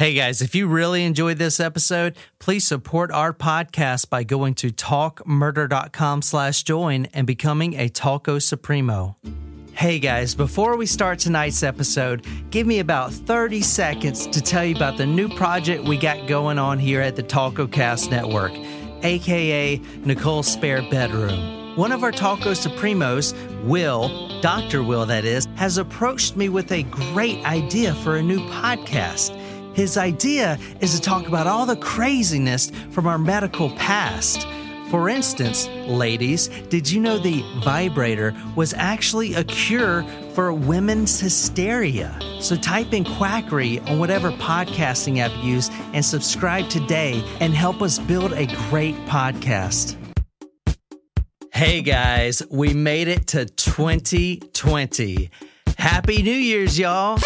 Hey guys, if you really enjoyed this episode, please support our podcast by going to talkmurder.com slash join and becoming a Talco Supremo. Hey guys, before we start tonight's episode, give me about 30 seconds to tell you about the new project we got going on here at the Talco Cast Network, aka Nicole's Spare Bedroom. One of our Talco Supremos, Will, Dr. Will that is, has approached me with a great idea for a new podcast. His idea is to talk about all the craziness from our medical past. For instance, ladies, did you know the vibrator was actually a cure for women's hysteria? So type in quackery on whatever podcasting app you use and subscribe today and help us build a great podcast. Hey guys, we made it to 2020. Happy New Year's, y'all.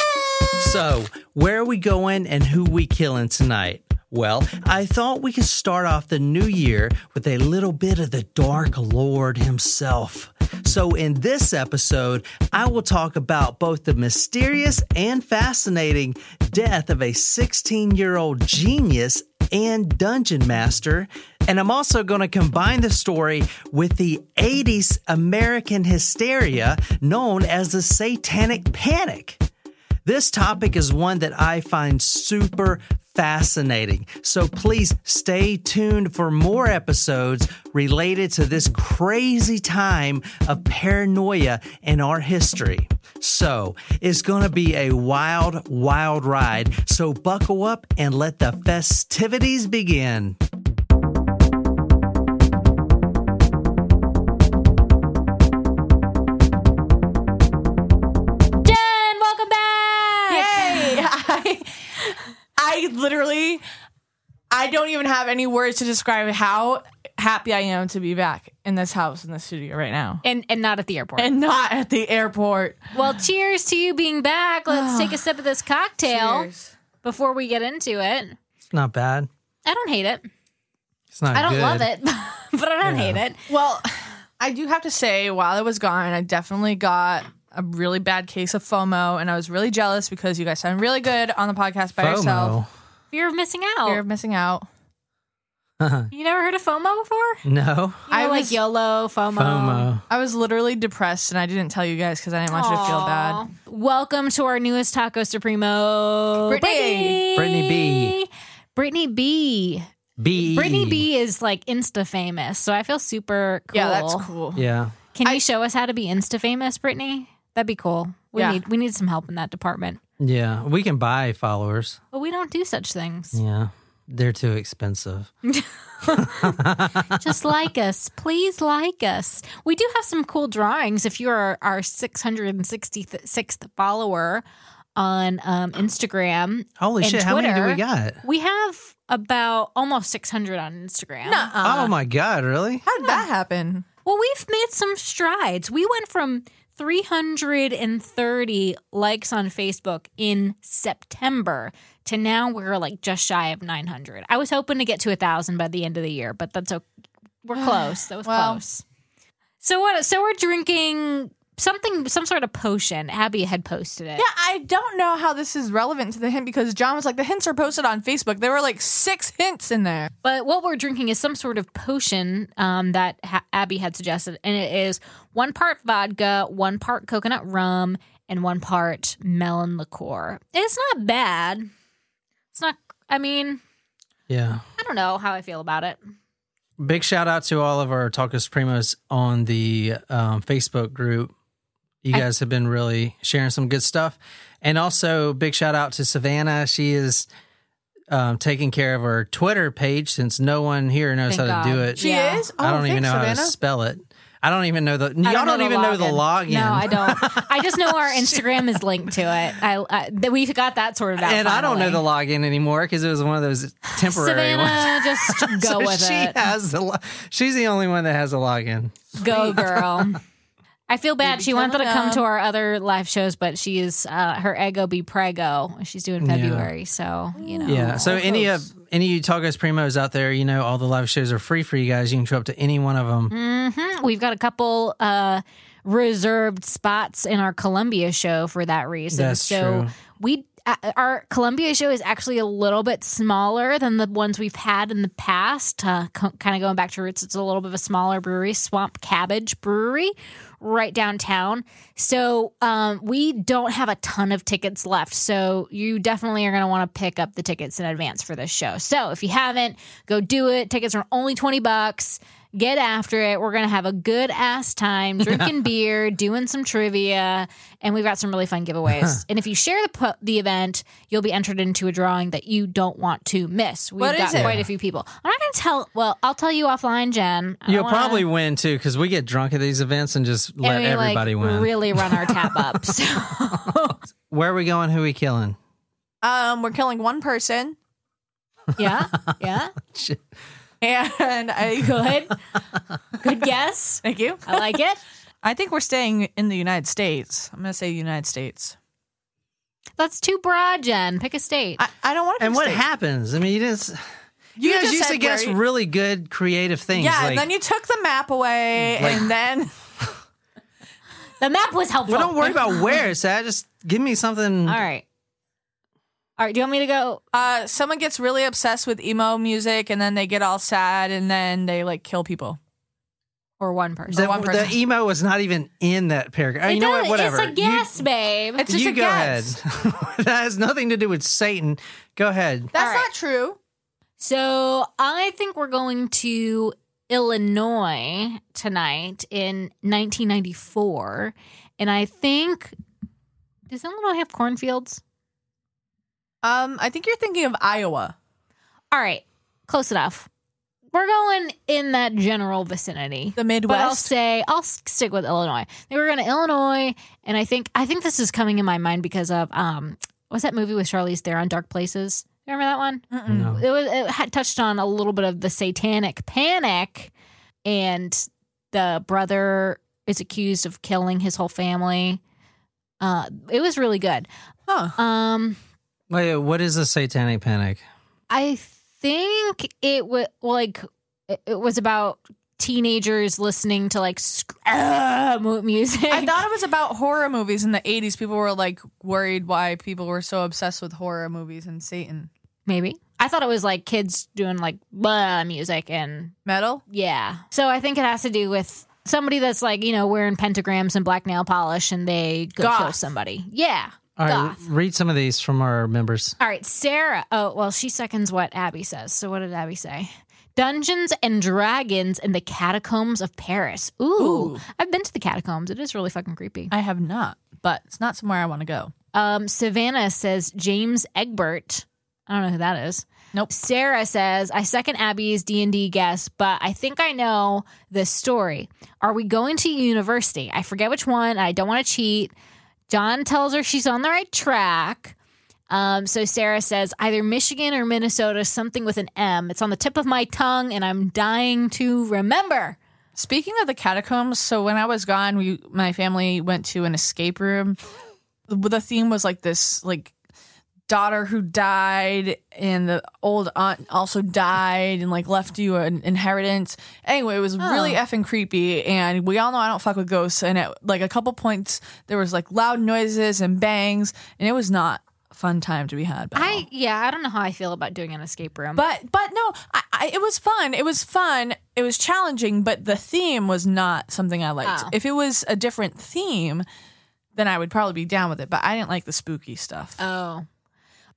So, where are we going and who we killing tonight? Well, I thought we could start off the new year with a little bit of the Dark Lord himself. So, in this episode, I will talk about both the mysterious and fascinating death of a 16 year old genius and dungeon master. And I'm also going to combine the story with the 80s American hysteria known as the Satanic Panic. This topic is one that I find super fascinating. So please stay tuned for more episodes related to this crazy time of paranoia in our history. So it's going to be a wild, wild ride. So buckle up and let the festivities begin. I literally, I don't even have any words to describe how happy I am to be back in this house in the studio right now, And and not at the airport. and not at the airport. well, cheers to you being back. Let's take a sip of this cocktail Cheers. before we get into it. It's not bad. I don't hate it. It's not I don't good. love it, but I don't Yeah. hate it. Well, I do have to say, while I was gone, I definitely got a really bad case of FOMO, and I was really jealous because you guys sound really good on the podcast by yourself. Fear of missing out. Fear of missing out. FOMO. you never heard of FOMO before? You no. know, I like was- YOLO, FOMO. FOMO. I was literally depressed, and I didn't tell you guys because I didn't want you to feel bad. Welcome to our newest Taco Supremo, Brittany. Brittany B. Brittany B. B. Brittany B is like Insta famous, so I feel super cool. Yeah, that's cool. Yeah. Can I- you show us how to be Insta famous, Brittany? That'd be cool. We Yeah. need we need some help in that department. Yeah. We can buy followers. But we don't do such things. Yeah. They're too expensive. Just like us. Please like us. We do have some cool drawings. If you're our 666th follower on um, Instagram, Holy And shit. How many do we got? we have about almost 600 on Instagram. Nuh-uh. oh my God. Really? How did that happen? Well, we've made some strides. We went from 330 likes on Facebook in September to now we're like just shy of 900. I was hoping to get to a thousand by the end of the year, but that's okay. We're close. That was Well. close. So what? So we're drinking something, some sort of potion. Abby had posted it. Yeah, I don't know how this is relevant to the hint because John was like, the hints are posted on Facebook. There were like six hints in there. But what we're drinking is some sort of potion um, that ha- Abby had suggested, and it is one part vodka, one part coconut rum, and one part melon liqueur. It's not bad. It's not. I mean, Yeah. I don't know how I feel about it. Big shout out to all of our Tacos Primos on the um, Facebook group. You I- guys have been really sharing some good stuff. And also, big shout out to Savannah. She is um, taking care of our Twitter page since no one here knows Thank how to do it. She Yeah. is? I Oh, don't even know thanks, how to spell it. I don't even know the. Y'all don't, know even know the login. login. No, I don't. I just know our Instagram is linked to it. I, I we've got that sorted out. and I don't know the finally. login anymore because it was one of those temporary ones. Savannah, just go So with she it. has the. lo- She's the only one that has a login. Go, girl. I feel bad. She wanted to come up. to our other live shows, but she is uh, her ego be prego. She's doing Yeah. February, so you know. Yeah. So any of any of you Tacos Primos out there, you know, all the live shows are free for you guys. You can show up to any one of them. Mhm. we've got a couple uh, reserved spots in our Columbia show for that reason. That's so true. we our Columbia show is actually a little bit smaller than the ones we've had in the past. Uh, kind of going back to roots, it's a little bit of a smaller brewery, Swamp Cabbage Brewery, right downtown. So um, we don't have a ton of tickets left. So you definitely are going to want to pick up the tickets in advance for this show. So if you haven't, go do it. Tickets are only twenty bucks get after it. We're going to have a good ass time drinking beer, doing some trivia, and we've got some really fun giveaways. and if you share the pu- the event, you'll be entered into a drawing that you don't want to miss. We've What got is it? quite a few people. I'm not going to tell. Well, I'll tell you offline, Jen. I You'll wanna- probably win too because we get drunk at these events and just let and we, everybody like, win. Really run our tap up. So Where are we going? Who are we killing? Um, we're killing one person, yeah, yeah, Shit. And I good, good guess. thank you. I like it. I think we're staying in the United States. I'm gonna say United States. That's too broad, Jen. Pick a state. I, I don't want to. And what happens? I mean, you didn't. You, guys just used to guess where- really good, creative things. Yeah, like, and then you took the map away, mm, Like- and then the map was helpful. well, don't worry about where, Sad. Just give me something. All right. All right. Do you want me to go? uh, someone gets really obsessed with emo music, and then they get all sad, and then they like kill people. Or one person? The, one the emo was not even in that paragraph. It you know does- what? Whatever. It's a guess, babe. It's You, just you a go guess. ahead. that has nothing to do with Satan. Go ahead. That's All right. not true. so I think we're going to Illinois tonight in 1994, and I think does Illinois have cornfields? Um, I think you're thinking of Iowa. All right, close enough. We're going in that general vicinity. The Midwest. But I'll say I'll stick with Illinois. They were going to Illinois, and I think I think this is coming in my mind because of um, what's that movie with Charlize Theron, Dark Places? You remember that one? No. It was it had touched on a little bit of the satanic panic, and the brother is accused of killing his whole family. Uh, it was really good. Huh. Um, Wait, what is a satanic panic? I think it was like it it was about teenagers listening to like sc- ah, mu- music. I thought it was about horror movies in the 80s. People were like worried why people were so obsessed with horror movies and Satan. maybe I thought it was like kids doing like blah music and Metal? yeah. So I think it has to do with somebody that's like you know wearing pentagrams and black nail polish and they go kill somebody. Yeah. All right, Goth. read some of these from our members. All right, Sarah. Oh, well, she seconds what Abby says. So what did Abby say? Dungeons and Dragons in the Catacombs of Paris. Ooh, Ooh. I've been to the catacombs. It is really fucking creepy. I have not, but it's not somewhere I want to go. Um, Savannah says James Egbert. I don't know who that is. Nope. Sarah says I second Abby's D and D guess, but I think I know the story. Are we going to university? I forget which one. I don't want to cheat. John tells her she's on the right track. Um, so Sarah says either Michigan or Minnesota, something with an M. It's on the tip of my tongue, and I'm dying to remember. Speaking of the catacombs, so when I was gone, we my family went to an escape room. The the theme was like this like daughter who died and the old aunt also died and like left you an inheritance. Anyway, it was really effing creepy and we all know I don't fuck with ghosts and at like a couple points there was like loud noises and bangs and it was not a fun time to be had. by all. I yeah, I don't know how I feel about doing an escape room. But but no, I, I, it was fun. It was fun. It was challenging, but the theme was not something I liked. Oh. If it was a different theme, then I would probably be down with it. But I didn't like the spooky stuff. oh,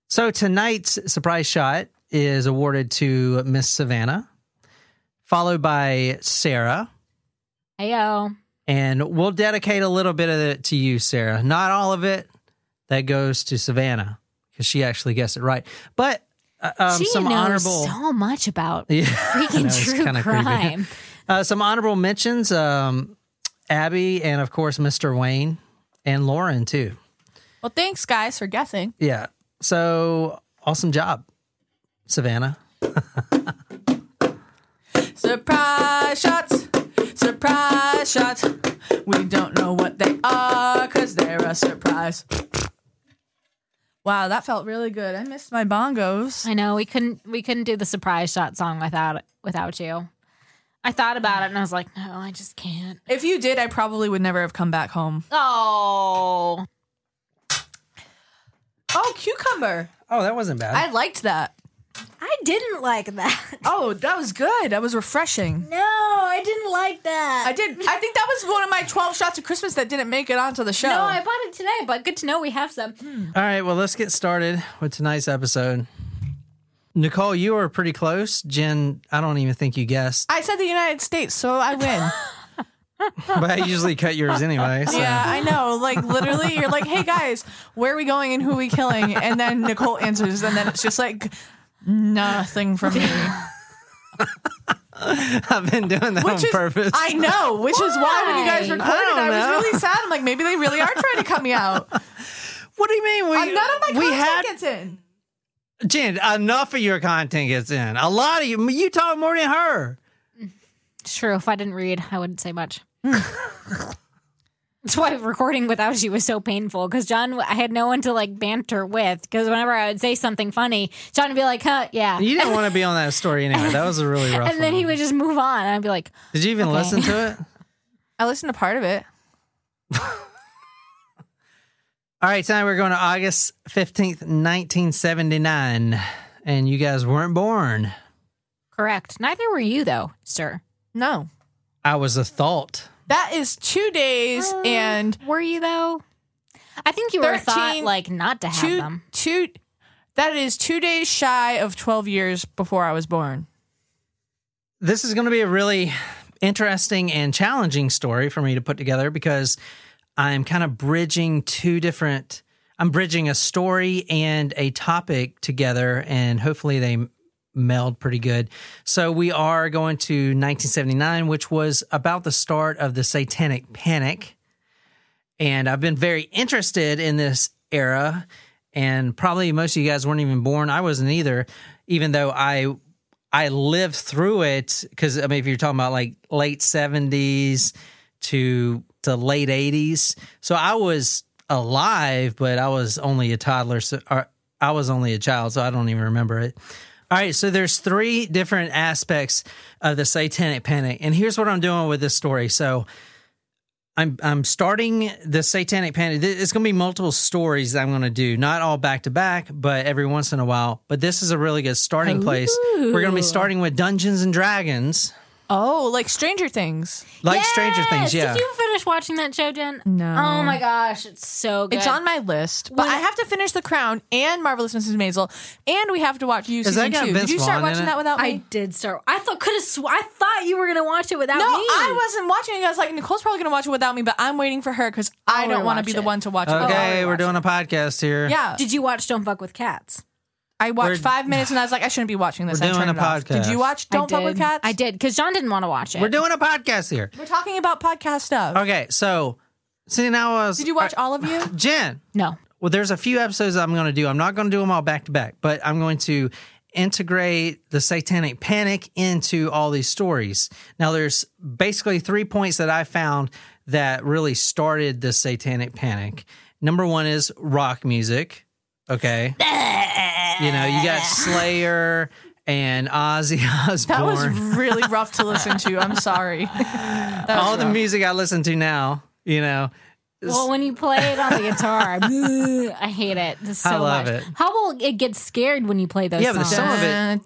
So tonight's surprise shot is awarded to Miss Savannah, followed by Sarah. heyo. And we'll dedicate a little bit of it to you, Sarah. Not all of it. That goes to Savannah because she actually guessed it right. But uh, um, she some knows honorable. so much about Yeah, freaking know, true kinda creepy. crime. Uh, some honorable mentions: um, Abby, and of course, Mr. Wayne, and Lauren too. Well, thanks guys for guessing. Yeah. So awesome job, Savannah. Surprise shots, surprise shots. We don't know what they are because they're a surprise. Wow, that felt really good. I missed my bongos. I know we couldn't we couldn't do the surprise shot song without without you. I thought about it and I was like, no, I just can't. If you did, I probably would never have come back home. Oh, Oh, cucumber. Oh, that wasn't bad. I liked that. I didn't like that. Oh, that was good. That was refreshing. No, I didn't like that. I did. I think that was one of my 12 shots of Christmas that didn't make it onto the show. No, I bought it today, but good to know we have some. Hmm. All right, well, let's get started with tonight's episode. Nicole, you were pretty close. Jen, I don't even think you guessed, I said the United States, so I win. but I usually cut yours anyway. So. yeah, I know. Like literally, you're like, "Hey guys, where are we going and who are we killing?" And then Nicole answers, and then it's just like nothing from me. I've been doing that on Which is, purpose. I know. Which is why when you guys Why? recorded, I don't I, know. was really sad. I'm like, maybe they really are trying to cut me out. what do you mean? We, Uh, None of my we content had gets in. Jen. Enough of your content gets in. A lot of you. You talk more than her. It's true. If I didn't read, I wouldn't say much. That's why recording without you was so painful because John, I had no one to like banter with. Because whenever I would say something funny, John would be like, "Huh, yeah," You didn't want to be on that story anyway. That was a really rough. and then one. he would just move on. And I'd be like, Did you even Okay. listen to it? I listened to part of it. All right, tonight we're going to August 15th, 1979. And you guys weren't born. "Correct." Neither were you, though, sir. No, I was a thought. that is two days Uh, and Were you though? I think you were a thought like not to have two them. two. That is two days shy of 12 years before I was born. This is going to be a really interesting and challenging story for me to put together because I'm kind of bridging two different. I'm bridging a story and a topic together, and hopefully they meld pretty good. So we are going to 1979, which was about the start of the Satanic Panic. And I've been very interested in this era. And probably most of you guys weren't even born. I wasn't either, even though I I lived through it. Because I mean, if you're talking about like late 70s to to late 80s, so I was alive, but I was only a toddler. So I was only a child, so I don't even remember it. All right, so there's three different aspects of the satanic panic. And here's what I'm doing with this story. So I'm I'm starting the satanic panic. It's going to be multiple stories that I'm going to do, not all back to back, but every once in a while. But this is a really good starting oh, place. We're going to be starting with Dungeons and Dragons, Oh, like Stranger Things. like Stranger Things. Yeah, Did you finish watching that show, Jen? No. Oh my gosh, it's so good. It's on my list, but When- I have to finish The Crown and Marvelous Mrs. Maisel, and we have to watch you Is season that got two. Vince Did you start Vaughn watching that without me? I did start. I thought could have. Sw- I thought you were gonna watch it without no, me. No, I wasn't watching it. I was like, Nicole's probably gonna watch it without me, but I'm waiting for her because I oh, don't want to rewatch be the one to watch it. okay, Oh, we're watch doing it. a podcast here. Yeah, Did you watch Don't Fuck with Cats? I watched We're- five minutes and I was like, I shouldn't be watching this. We're I doing turned a it off. Did podcast. you watch Don't I Fuck with did. Cats? I did because John didn't want to watch it. we're doing a podcast here. We're talking about podcast stuff. Okay, so see now I was Did you watch all of you? Jen? No. Well, there's a few episodes I'm going to do. I'm not going to do them all back to back, but I'm going to integrate the satanic panic into all these stories. Now, there's basically three points that I found that really started the satanic panic. Number one is rock music. Okay. You know, you got Slayer and Ozzy Osbourne. That was really rough to listen to. I'm sorry. All rough. the music I listen to now, you know. Well, when you play it on the guitar, I hate it so I love much. It. How will it get scared when you play those? Yeah, songs? some of it.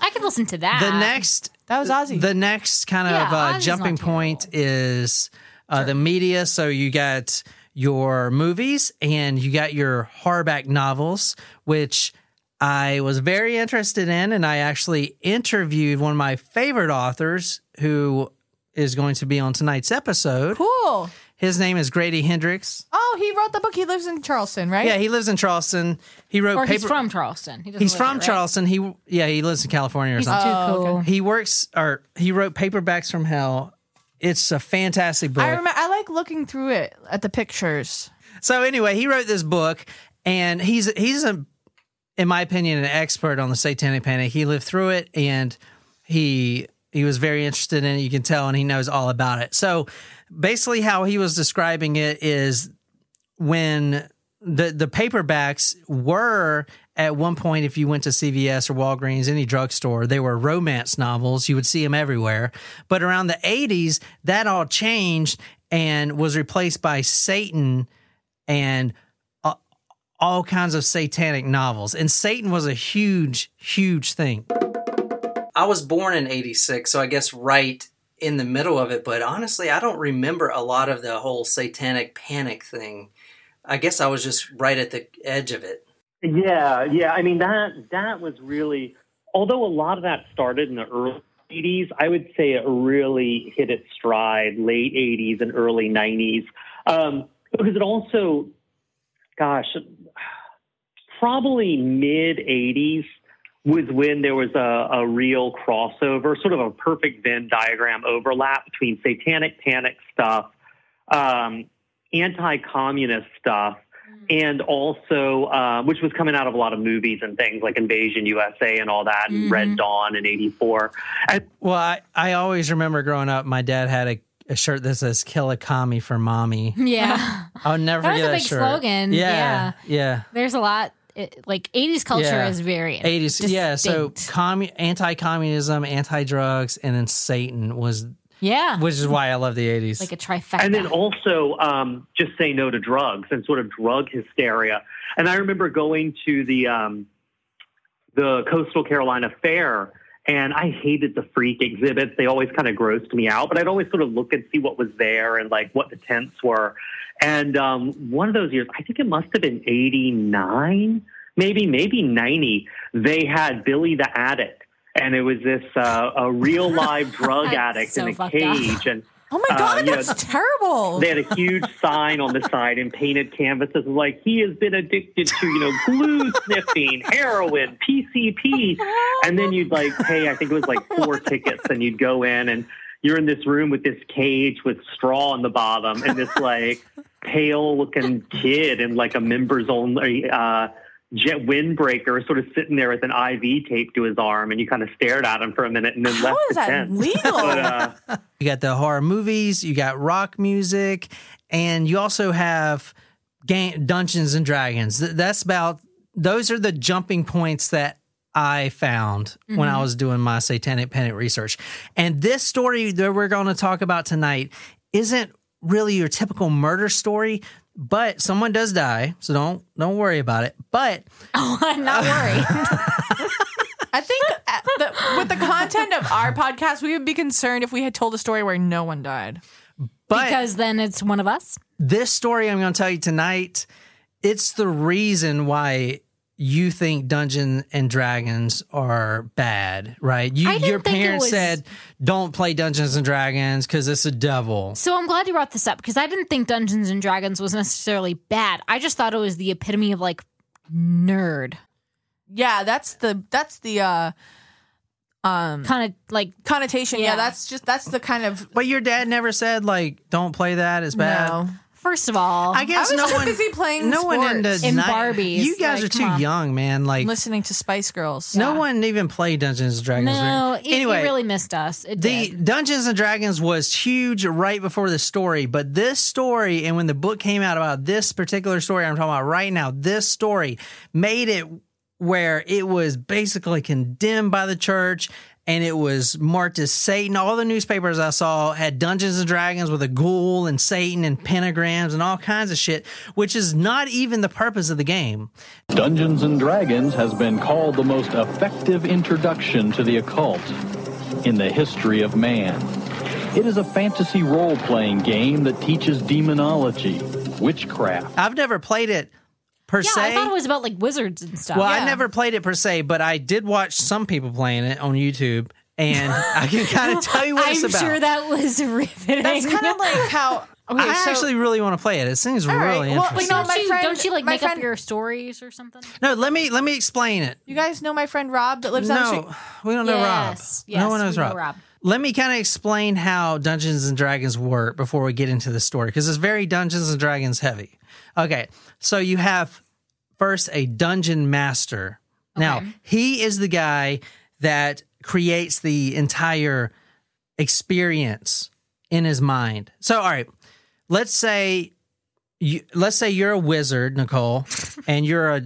I can listen to that. The next, that was Ozzy. The next kind of yeah, uh, jumping point is uh, sure. the media. So you got your movies and you got your hardback novels, which I was very interested in. And I actually interviewed one of my favorite authors who is going to be on tonight's episode. cool. His name is Grady Hendrix. Oh, he wrote the book. He lives in Charleston, right? Yeah, he lives in Charleston. He wrote or paper. he's from Charleston. He he's from there, right? Charleston. He yeah, he lives in California or He's too something. Oh, cool. He works or he wrote Paperbacks from Hell. It's a fantastic book. I remember. I like looking through it at the pictures. so anyway, he wrote this book, and he's he's a, in my opinion, an expert on the Satanic Panic. He lived through it, and he he was very interested in it. You can tell, and he knows all about it. So basically, how he was describing it is when the the paperbacks were at one point if you went to CVS or Walgreens any drugstore they were romance novels you would see them everywhere but around the 80s that all changed and was replaced by Satan and uh, all kinds of satanic novels. And Satan was a huge, huge thing. I was born in 86, so I guess right in the middle of it, but honestly, I don't remember a lot of the whole satanic panic thing. I guess I was just right at the edge of it. Yeah, yeah. I mean that that was really although a lot of that started in the early 80s, I would say it really hit its stride late 80s and early 90s. Um, because it also gosh, probably mid 80s was when there was a, a real crossover, sort of a perfect Venn diagram overlap between satanic panic stuff, um, anti communist stuff, and also uh, which was coming out of a lot of movies and things like Invasion USA and all that, and Red Dawn in '84. Well, I, I always remember growing up, my dad had a, a shirt that says "Kill a commie for mommy." Yeah. I'll never That was forget a that big shirt. slogan. Yeah, yeah. There's a lot. It, like 80s culture Yeah. is very 80s. Yeah, so distinct. anti-communism, anti-drugs, and then Satan was, yeah, which is why I love the 80s. like a trifecta. And then also um, just say no to drugs and sort of drug hysteria. And I remember going to the um, the Coastal Carolina Fair, and I hated the freak exhibits. They always kind of grossed me out, but I'd always sort of look and see what was there and like what the tents were. And um, one of those years, I think it must have been '89, maybe maybe '90. They had Billy the Addict. And it was this uh, a real live drug addict so in a fucked up. cage, and Oh my god, Uh, you know, that's terrible. they had a huge sign on the side and painted canvases like he has been addicted to you know glue sniffing heroin pcp and then you'd like pay i think it was like four tickets and you'd go in and you're in this room with this cage with straw on the bottom and this like pale looking kid in like a members only uh jet windbreaker sort of sitting there with an iv taped to his arm and you kind of stared at him for a minute and then How left is the that tent legal? but uh you got the horror movies, you got rock music, and you also have game, Dungeons and Dragons. That's about, those are the jumping points that I found when I was doing my satanic panic research. And this story that we're going to talk about tonight isn't really your typical murder story, but someone does die, so don't don't worry about it. But oh, I'm not worried. I think uh, the, with the content of our podcast, we would be concerned if we had told a story where no one died. but because then it's one of us. this story I'm going to tell you tonight, it's the reason why you think Dungeons and Dragons are bad, right? You, I didn't your think it parents was- said, "Don't play Dungeons and Dragons because it's a devil." So I'm glad you brought this up because I didn't think Dungeons and Dragons was necessarily bad. I just thought it was the epitome of like nerd, Yeah, that's the that's the uh um kind of like connotation. Yeah. Yeah. that's just that's the kind of But your dad never said like, "Don't play that; it's bad." no. First of all, I guess I was no too one, busy playing no one sports. into And ni- Barbies, You guys like, are too on. young, man. Like, listening to Spice Girls. no one even played Dungeons and Dragons. no, it, anyway, it really missed us. It The did. Dungeons and Dragons was huge right before the story, but this story, and when the book came out about this particular story I'm talking about right now, this story made it where it was basically condemned by the church and it was marked as Satan. All the newspapers I saw had Dungeons and Dragons with a ghoul and Satan and pentagrams and all kinds of shit, which is not even the purpose of the game. Dungeons and Dragons has been called the most effective introduction to the occult in the history of man. It is a fantasy role playing game that teaches demonology, witchcraft, I've never played it per yeah, se. I thought it was about like wizards and stuff. Well, I never played it per se, but I did watch some people playing it on YouTube, and I can kind of tell you what it's about. I'm sure that was riveting. That's kind of like how okay, I so- actually really want to play it. It seems right, really well, interesting. you know, don't my you friend- don't you like my make up your stories or something? no, let me let me explain it. you guys know my friend Rob that lives down the No, street. we don't know Rob. Yes, no one knows we know Rob. Rob. Let me kind of explain how Dungeons and Dragons work before we get into the story because it's very Dungeons and Dragons heavy. Okay, so you have first a dungeon master. Now, he is the guy that creates the entire experience in his mind. So, all right, let's say you let's say you're a wizard, Nicole, and you're a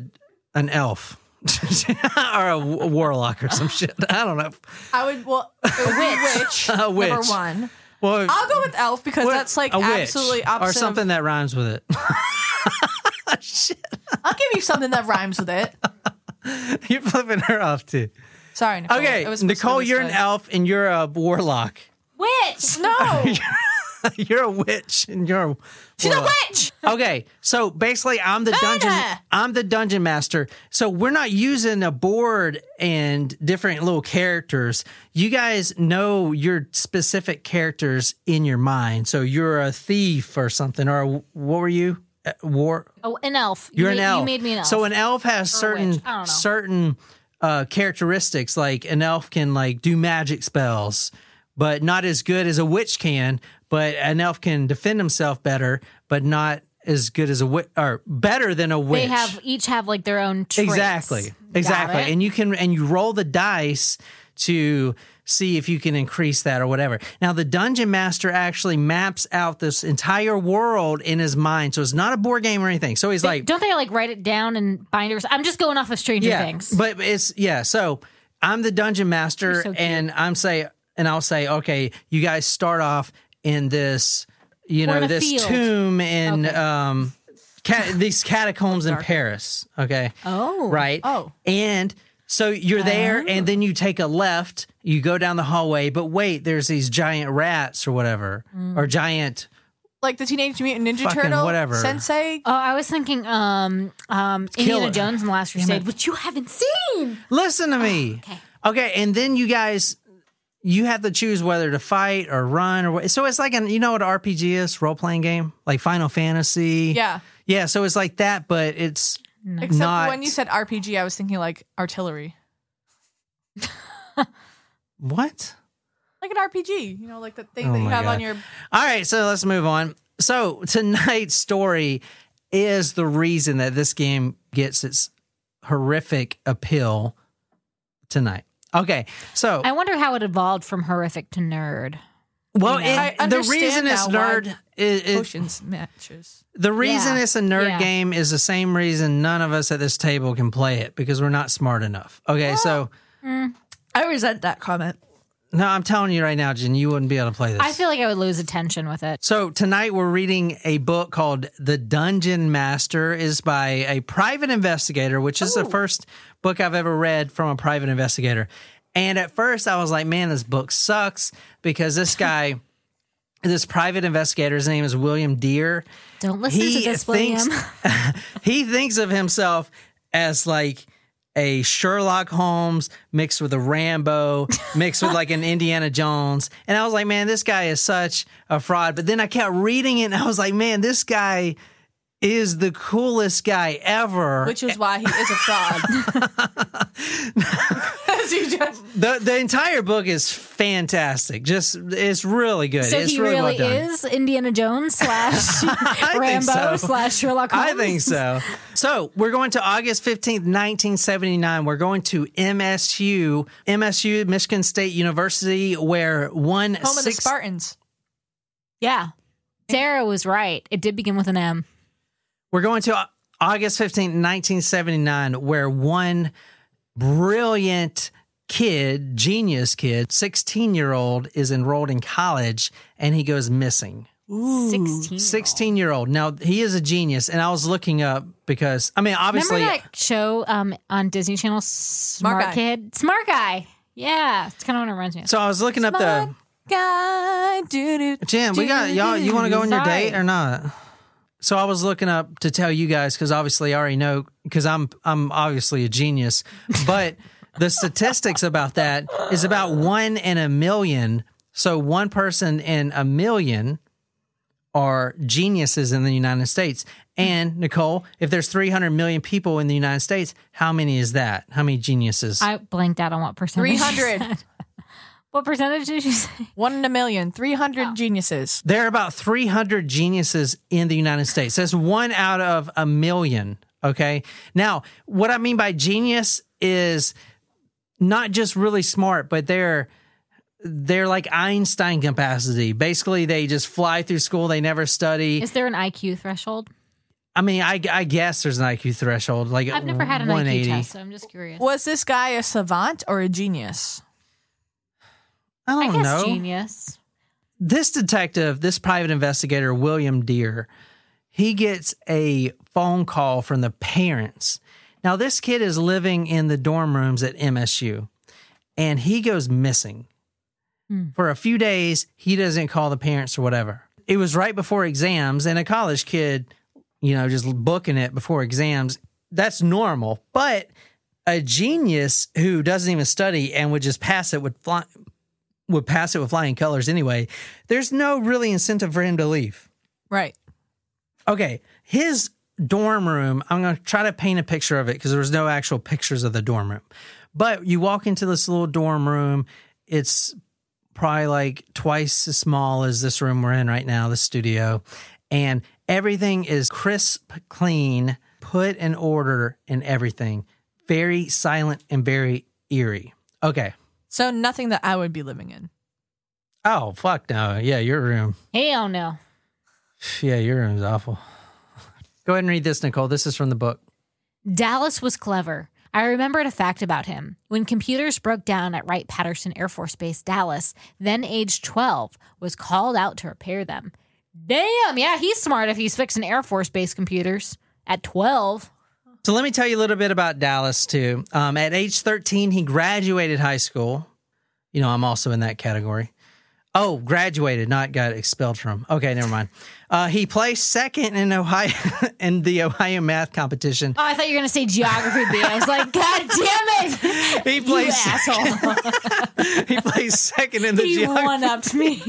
an elf. or a warlock or some shit. I don't know. I would well a witch. A witch. Number one. Well, I'll go with elf because what- that's like absolutely opposite. or of- something that rhymes with it. Shit, I'll give you something that rhymes with it. you're flipping her off too. Sorry, Nicole. Okay, Nicole, you're an elf and you're a warlock. Witch. No, you're a witch and you're a she's a witch. Okay, so basically, I'm the dungeon. I'm the dungeon master. So we're not using a board and different little characters. You guys know your specific characters in your mind. So you're a thief or something, or a, what were you? Uh, War. Oh, an elf. You You're an made- elf. You made me an elf. So an elf has Or certain witch. I don't know. certain uh, characteristics. Like an elf can like do magic spells, but not as good as a witch can. But an elf can defend himself better, but not as good as a witch, or better than a witch. they have each have like their own traits. exactly, exactly. And you can and you roll the dice to see if you can increase that or whatever. Now the dungeon master actually maps out this entire world in his mind, so it's not a board game or anything. So he's like, Don't they like write it down in binders? I'm just going off of Stranger yeah, Things. But it's yeah. So I'm the dungeon master, so and I'm say, and I'll say, okay, you guys start off in this, you We're know, this field. tomb in Okay. um, cat, these catacombs in Paris. Okay, oh, right. Oh. and. So you're there, and then you take a left. You go down the hallway, but wait, there's these giant rats or whatever, Mm. or giant. Like the Teenage Mutant Ninja Fucking Turtle whatever. Sensei. Oh, I was thinking, um, um, Killer. Indiana Jones and the Last Crusade, which you haven't seen. Listen to me. okay. Okay, and then you guys, you have to choose whether to fight or run or what. So it's like an, you know what an RPG is, role playing game, like Final Fantasy. Yeah. yeah. So it's like that, but it's Except not when you said RPG, I was thinking like artillery. what? Like an RPG, you know, like the thing Oh that you my have God. on your All right, so let's move on. So tonight's story is the reason that this game gets its horrific appeal tonight. Okay, so I wonder how it evolved from horrific to nerd. Well, you know. it- the reason it's nerd is, is potions matches. The reason Yeah. it's a nerd Yeah. game is the same reason none of us at this table can play it because we're not smart enough. Okay, so mm. I resent that comment. no, I'm telling you right now, Jen, you wouldn't be able to play this. I feel like I would lose attention with it. so tonight we're reading a book called The Dungeon Master is by a private investigator, which is the first book I've ever read from a private investigator. And at first I was like, man, this book sucks because this guy this private investigator, his name is William Dear. Don't listen to this, thinks William. he thinks of himself as like a Sherlock Holmes mixed with a Rambo mixed with like an Indiana Jones. And I was like, man, this guy is such a fraud. But then I kept reading it and I was like, man, this guy is the coolest guy ever. Which is why he is a fraud. Just the the entire book is fantastic. Just it's really good. So it's he really, really well done. is Indiana Jones slash Rambo so. slash Sherlock Holmes. I think so. So we're going to August 15th, 1979. We're going to MSU, MSU, Michigan State University, where one home of the Spartans. Yeah. Sarah was right. It did begin with an M. we're going to August 15th, 1979, where one brilliant kid, genius kid, 16 year old is enrolled in college and he goes missing. 16. 16 year old. Now he is a genius. And I was looking up because, I mean, obviously. Remember that show um, on Disney Channel, Smart, Guy. Kid? Smart Guy. Yeah. It's kind of what it reminds me of. So I was looking up the Guy, doo-doo, Jim. We got y'all. You want to go on your date or not? So I was looking up to tell you guys because obviously I already know because I'm I'm obviously a genius, but the statistics about that is about one in a million. So one person in a million are geniuses in the United States. And Nicole, if there's 300 million people in the United States, how many is that? How many geniuses? I blanked out on what percentage. 300. Said. What percentage did you say? One in a million. 300 geniuses. There are about 300 geniuses in the United States. That's one out of a million. Okay. Now, what I mean by genius is not just really smart, but they're they're like Einstein capacity. Basically, they just fly through school. They never study. Is there an IQ threshold? I mean, I, I guess there's an IQ threshold. Like I've never had an IQ test, so I'm just curious. Was this guy a savant or a genius? I I don't guess know. genius. this detective, this private investigator, William Dear, he gets a phone call from the parents. Now, this kid is living in the dorm rooms at MSU and he goes missing. Hmm. For a few days, he doesn't call the parents or whatever. It was right before exams, and a college kid, you know, just booking it before exams, that's normal. But a genius who doesn't even study and would just pass it would fly, would pass it with flying colors anyway. There's no really incentive for him to leave. Right. Okay, his dorm room, I'm going to try to paint a picture of it because there was no actual pictures of the dorm room. But you walk into this little dorm room, it's probably like twice as small as this room we're in right now, the studio, and everything is crisp, clean, put in order and everything. Very silent and very eerie. Okay. So nothing that I would be living in. Oh, fuck no. Yeah, your room. Hell no. Yeah, your room's awful. Go ahead and read this, Nicole. This is from the book. Dallas was clever. I remembered a fact about him. When computers broke down at Wright Patterson Air Force Base, Dallas, then aged 12, was called out to repair them. Damn, yeah, he's smart if he's fixing Air Force Base computers at 12. So let me tell you a little bit about Dallas too. Um, at age 13, he graduated high school. You know, I'm also in that category. Oh, graduated, not got expelled from. Okay, never mind. Uh, he placed second in Ohio in the Ohio math competition. Oh, I thought you were going to say geography bee. I was like, God damn it. He You asshole. he placed second in the he geography. one upped me.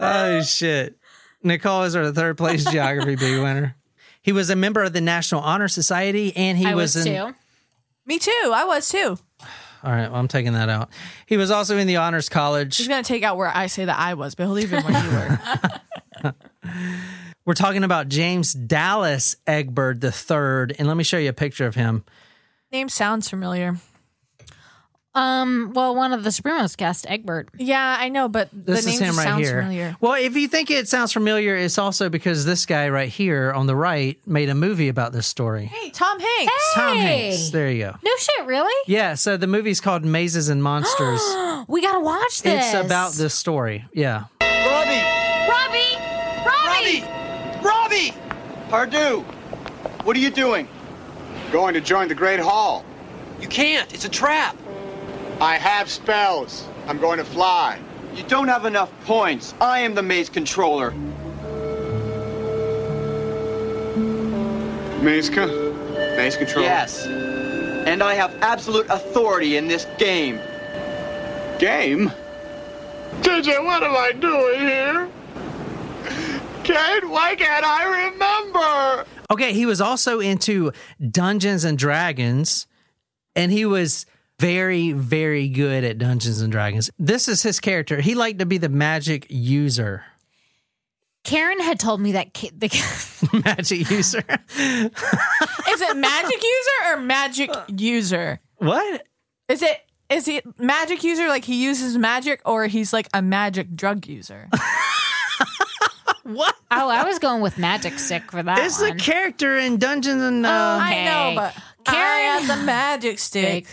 Oh shit! Nicole is our third place geography bee winner. He was a member of the National Honor Society, and he I was, in. too. Me too. I was too. All right, well, I'm taking that out. He was also in the Honors College. He's gonna take out where I say that I was, but he'll leave in where you were. We're talking about James Dallas Egbert III, and let me show you a picture of him. Name sounds familiar. Um, well, one of the Supremos cast, Egbert. Yeah, I know, but This the name is him just right sounds here. familiar. Well, if you think it sounds familiar, it's also because this guy right here on the right made a movie about this story. Hey, Tom Hanks. Tom Hey! Hanks. There you go. No shit, really? Yeah, so the movie's called Mazes and Monsters. We gotta watch this. it's about this story. Yeah. Robbie! Robbie! Robbie! Robbie! Robbie! Pardieu! What are you doing? Going to join the Great Hall. You can't. It's a trap. I have spells. I'm going to fly. You don't have enough points. I am the maze controller. Mazka? Maze controller? Yes. And I have absolute authority in this game. Game? TJ, what am I doing here? Kate, why can't I remember? Okay, he was also into Dungeons and Dragons, and he was very, very good at Dungeons and Dragons. This is his character. He liked to be the magic user. Karen had told me that ki- the magic user. Is it magic user or magic user? what? Is it is he magic user like he uses magic or he's like a magic drug user? What? Oh, I was going with magic stick for that It's a character in Dungeons and. Uh, I know, but Karen- Karen had the magic stick.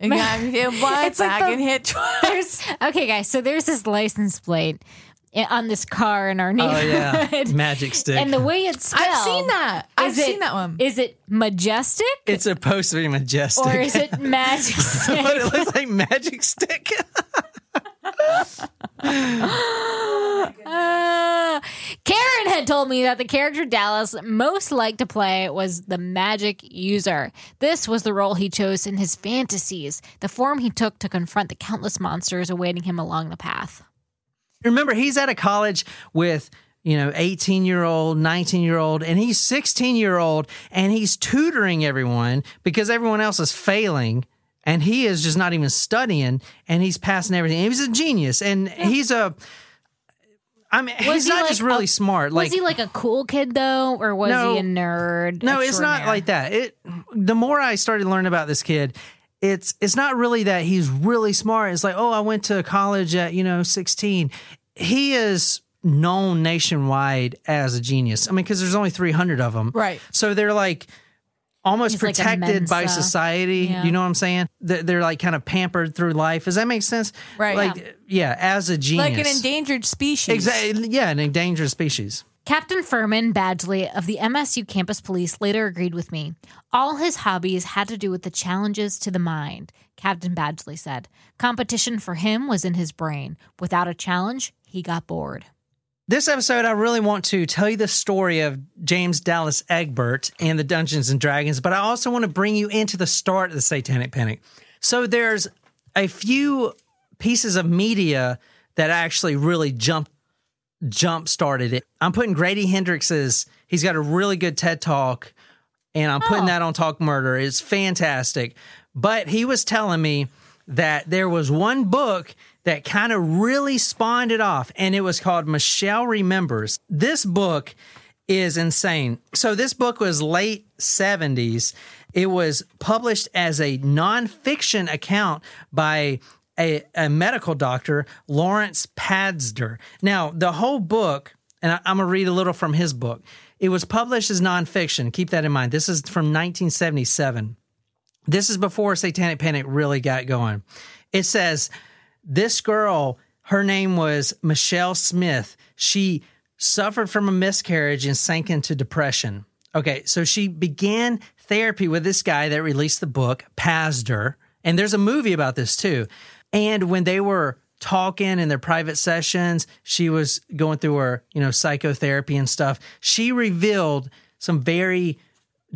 And got hit once, It's like I the- can hit twice. Okay, guys. So there's this license plate on this car in our neighborhood. oh yeah, magic stick. And the way it's spelled, I've seen that. I've it- seen that one. Is it majestic it's supposed to be majestic, or is it magic stick? but it looks like magic stick. Uh, Karen had told me that the character Dallas most liked to play was the magic user. This was the role he chose in his fantasies, the form he took to confront the countless monsters awaiting him along the path. Remember, he's at a college with you know 18 year old 19 year old and he's 16 year old and he's tutoring everyone because everyone else is failing and he is just not even studying and he's passing everything he's a genius and he's a I mean, he's he not like just really a- smart. Like, was he like a cool kid though, or was No. he a nerd? No, it's not like that. It the more I started learning about this kid, it's it's not really that he's really smart. It's like, oh, I went to college at, you know, 16. He is known nationwide as a genius. I mean, because there's only 300 of them. Right. So they're like almost He's like protected by Mensa. society. Yeah. You know what I'm saying? They're, they're like kind of pampered through life. Does that make sense? Right. Like, yeah, as a genius. Like an endangered species. Exactly. Yeah, an endangered species. Captain Ferman Badgley of the MSU Campus Police later agreed with me. All his hobbies had to do with the challenges to the mind, Captain Badgley said. Competition for him was in his brain. Without a challenge, he got bored. This episode, I really want to tell you the story of James Dallas Egbert and the Dungeons and Dragons, but I also want to bring you into the start of the Satanic Panic. So there's a few pieces of media that actually really jump jump started it. I'm putting Grady Hendrix's. He's got a really good TED talk, and I'm putting oh. that on Talk Murder. It's fantastic. But he was telling me that there was one book that kind of really spawned it off, and it was called Michelle Remembers. This book is insane. So this book was late 70s. It was published as a nonfiction account by a, a medical doctor, Lawrence Pazder. Now, the whole book, and I, I'm going to read a little from his book. It was published as nonfiction. Keep that in mind. This is from 1977. This is before Satanic Panic really got going. It says, This girl, her name was Michelle Smith. She suffered from a miscarriage and sank into depression. Okay, so she began therapy with this guy that released the book, Pazder. And there's a movie about this too. And when they were talking in their private sessions, she was going through her, you know, psychotherapy and stuff. She revealed some very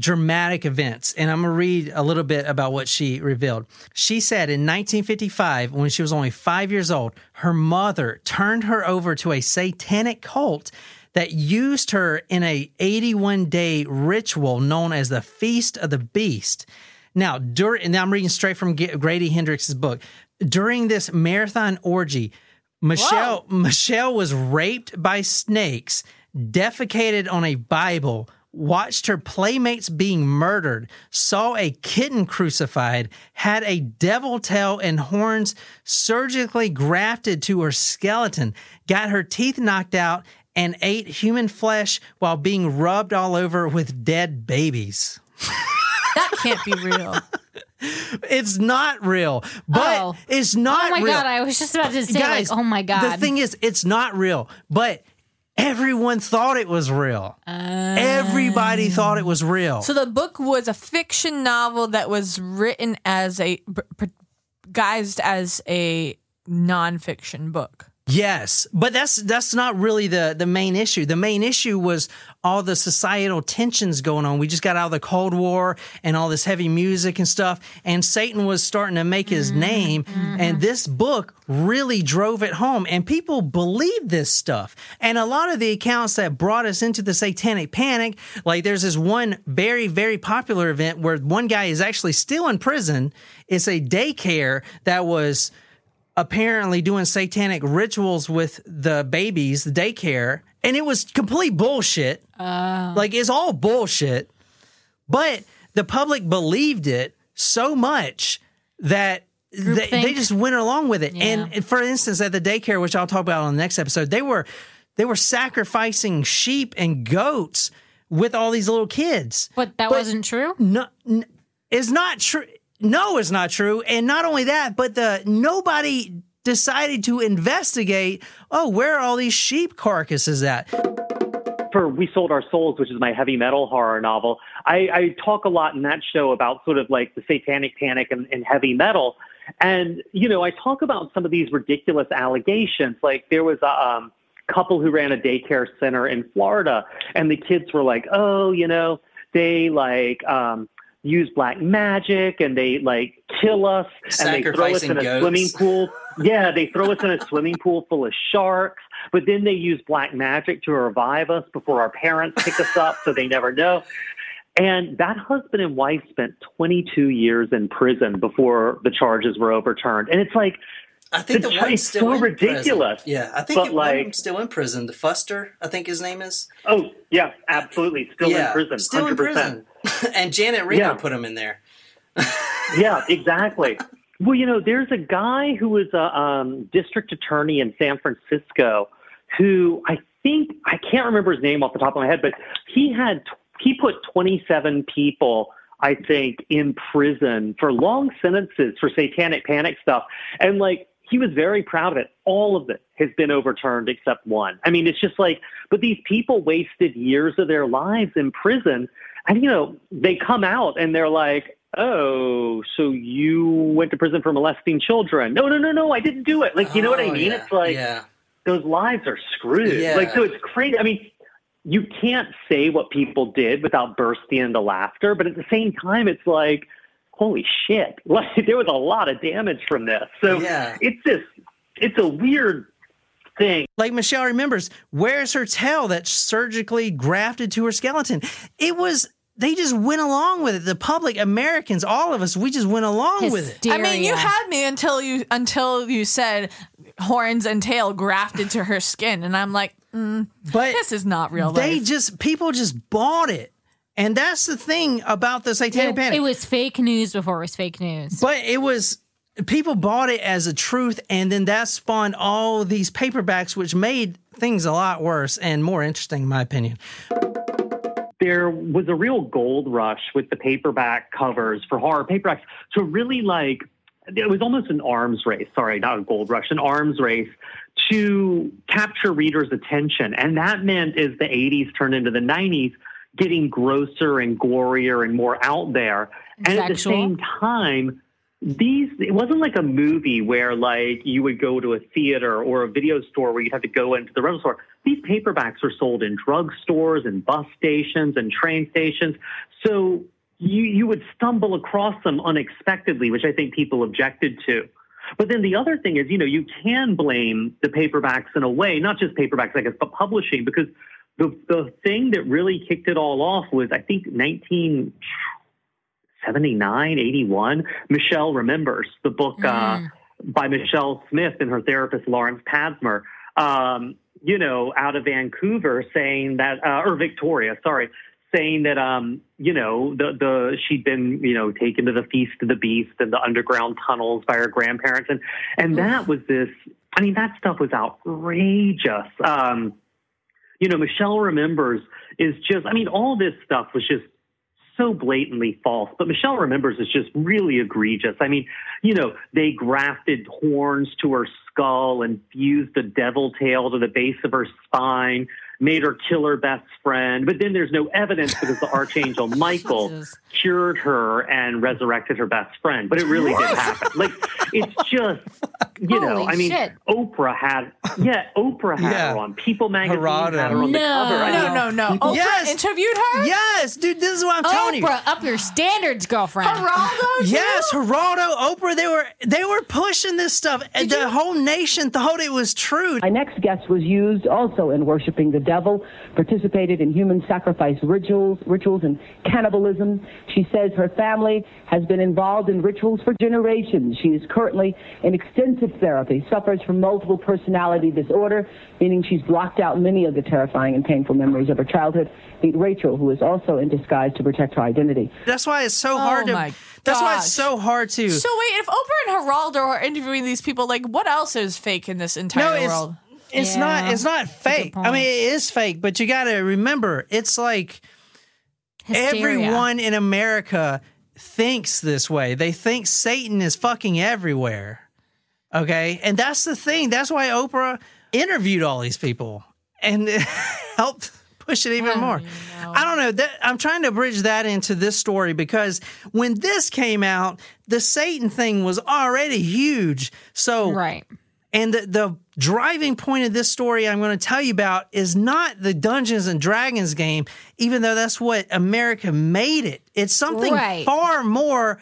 dramatic events. And I'm going to read a little bit about what she revealed. She said in 1955, when she was only five years old, her mother turned her over to a satanic cult that used her in a 81 day ritual known as the Feast of the Beast. Now, during, and I'm reading straight from Grady Hendrix's book. During this marathon orgy, Michelle Michelle was raped by snakes, defecated on a Bible, watched her playmates being murdered, saw a kitten crucified, had a devil tail and horns surgically grafted to her skeleton, got her teeth knocked out, and ate human flesh while being rubbed all over with dead babies. That can't be real. It's not real, but Oh. it's not oh my real. god, I was just about to say Guys, like, oh my god. The thing is, it's not real, but everyone thought it was real. Everybody oh. thought it was real. So the book was a fiction novel that was written as a guised as a nonfiction book. Yes, but that's that's not really the the main issue. The main issue was all the societal tensions going on. We just got out of the Cold War and all this heavy music and stuff, and Satan was starting to make his mm-hmm. name. Mm-hmm. And this book really drove it home, and people believed this stuff. And a lot of the accounts that brought us into the Satanic Panic, like there's this one very very popular event where one guy is actually still in prison. It's a daycare that was apparently doing satanic rituals with the babies, the daycare, and it was complete bullshit. Uh. like it's all bullshit. But the public believed it so much that they, they just went along with it. Yeah. And for instance, at the daycare, which I'll talk about on the next episode, they were they were sacrificing sheep and goats with all these little kids. but that but- wasn't true. No, it's not true. No, it's not true. And not only that, but the nobody decided to investigate. Oh, where are all these sheep carcasses at? for We Sold Our Souls, which is my heavy metal horror novel, I, I talk a lot in that show about sort of like the satanic panic and, and heavy metal. And, you know, I talk about some of these ridiculous allegations. Like there was a um, couple who ran a daycare center in Florida, and the kids were like, oh, you know, they like, um, use black magic and they like kill us and they throw us in a goats. swimming pool. Yeah, they throw us in a swimming pool full of sharks, but then they use black magic to revive us before our parents pick us up so they never know. And that husband and wife spent 22 years in prison before the charges were overturned. And it's like, I think The the one's still so in ridiculous. Prison. Yeah, I think But, like- still in prison. The Fuster, I think his name is. oh, yeah, absolutely. Still yeah, in prison. Still 100%. in prison. and Janet Reno Yeah. put him in there. yeah, exactly. Well, you know, there's a guy who was a um, district attorney in San Francisco who I think I can't remember his name off the top of my head, but he had he put 27 people I think, in prison for long sentences for satanic panic stuff. And like, he was very proud of it. All of it has been overturned except one. I mean, it's just like, but these people wasted years of their lives in prison. And, you know, they come out and they're like, oh, so you went to prison for molesting children. No, no, no, no, I didn't do it. Like, you know what I Oh, mean? yeah, It's like, yeah. those lives are screwed. Yeah. Like, so it's crazy. I mean, you can't say what people did without bursting into laughter, but at the same time, it's like, holy shit! Like, there was a lot of damage from this. So it's just, it's a weird thing. Like Michelle remembers, where's her tail that's surgically grafted to her skeleton? It was they just went along with it. The public, Americans, all of us, we just went along with it. I mean, you had me until you until you said horns and tail grafted to her skin, and I'm like, mm, But this is not real they life. just people just bought it. And that's the thing about the satanic It, panic. it was fake news before it was fake news. But it was people bought it as a truth, and then that spawned all these paperbacks, which made things a lot worse and more interesting, in my opinion. there was a real gold rush with the paperback covers for horror paperbacks to really like it was almost an arms race. Sorry not a gold rush an arms race to capture readers attention. And that meant as the 80s turned into the 90s getting grosser and gorier and more out there. And at the same time these it wasn't like a movie where like you would go to a theater or a video store where you'd have to go into the rental store these paperbacks were sold in drugstores and bus stations and train stations. So you you would stumble across them unexpectedly which i think people objected to. But then the other thing is you know you can blame the paperbacks in a way not just paperbacks i guess but publishing because the the thing that really kicked it all off was i think 19 79, 81. Michelle Remembers, the book uh, by Michelle Smith and her therapist, Lawrence Pazder, um, you know, out of Vancouver saying that, uh, or Victoria, sorry, saying that, um, you know, the, the, she'd been, you know, taken to the Feast of the Beast and the underground tunnels by her grandparents. And, and that was this, I mean, that stuff was outrageous. Um, you know, Michelle Remembers is just, I mean, all this stuff was just so blatantly false. But Michelle Remembers is just really egregious. I mean, you know, they grafted horns to her skull and fused a devil tail to the base of her spine, made her kill her best friend. But then there's no evidence because the archangel Michael Jesus. cured her and resurrected her best friend. But it really did happen. Like, it's just, you know, Holy I mean, shit. Oprah had, yeah, Oprah had Yeah. her on People magazine, Geraldo. had her on the cover. I mean, no, no, no. Oprah Yes. interviewed her. Yes, dude, this is what I'm telling you. Oprah, up your standards, girlfriend. Geraldo. Yes, Geraldo, Oprah, they were they were pushing this stuff. And the whole nation thought it was true. My next guest was used also in worshiping the devil, participated in human sacrifice rituals, rituals and cannibalism. She says her family has been involved in rituals for generations. She is currently in extensive therapy, suffers from multiple personality disorder, meaning she's blocked out many of the terrifying and painful memories of her childhood. Meet Rachel, who is also in disguise to protect her identity. That's why it's so oh hard to my That's why it's so hard to So wait, if Oprah and Geraldo are interviewing these people, like, what else is fake in this entire No, world? It's Yeah. not it's not fake. I mean, it is fake, but you got to remember it's like Hysteria. everyone in America thinks this way. They think Satan is fucking everywhere. Okay? And that's the thing. That's why Oprah interviewed all these people and helped push it even more. I don't know. That, I'm trying to bridge that into this story because when this came out, the Satan thing was already huge. So Right. and the, the driving point of this story I'm going to tell you about is not the Dungeons and Dragons game, even though that's what America made it. It's something Right. far more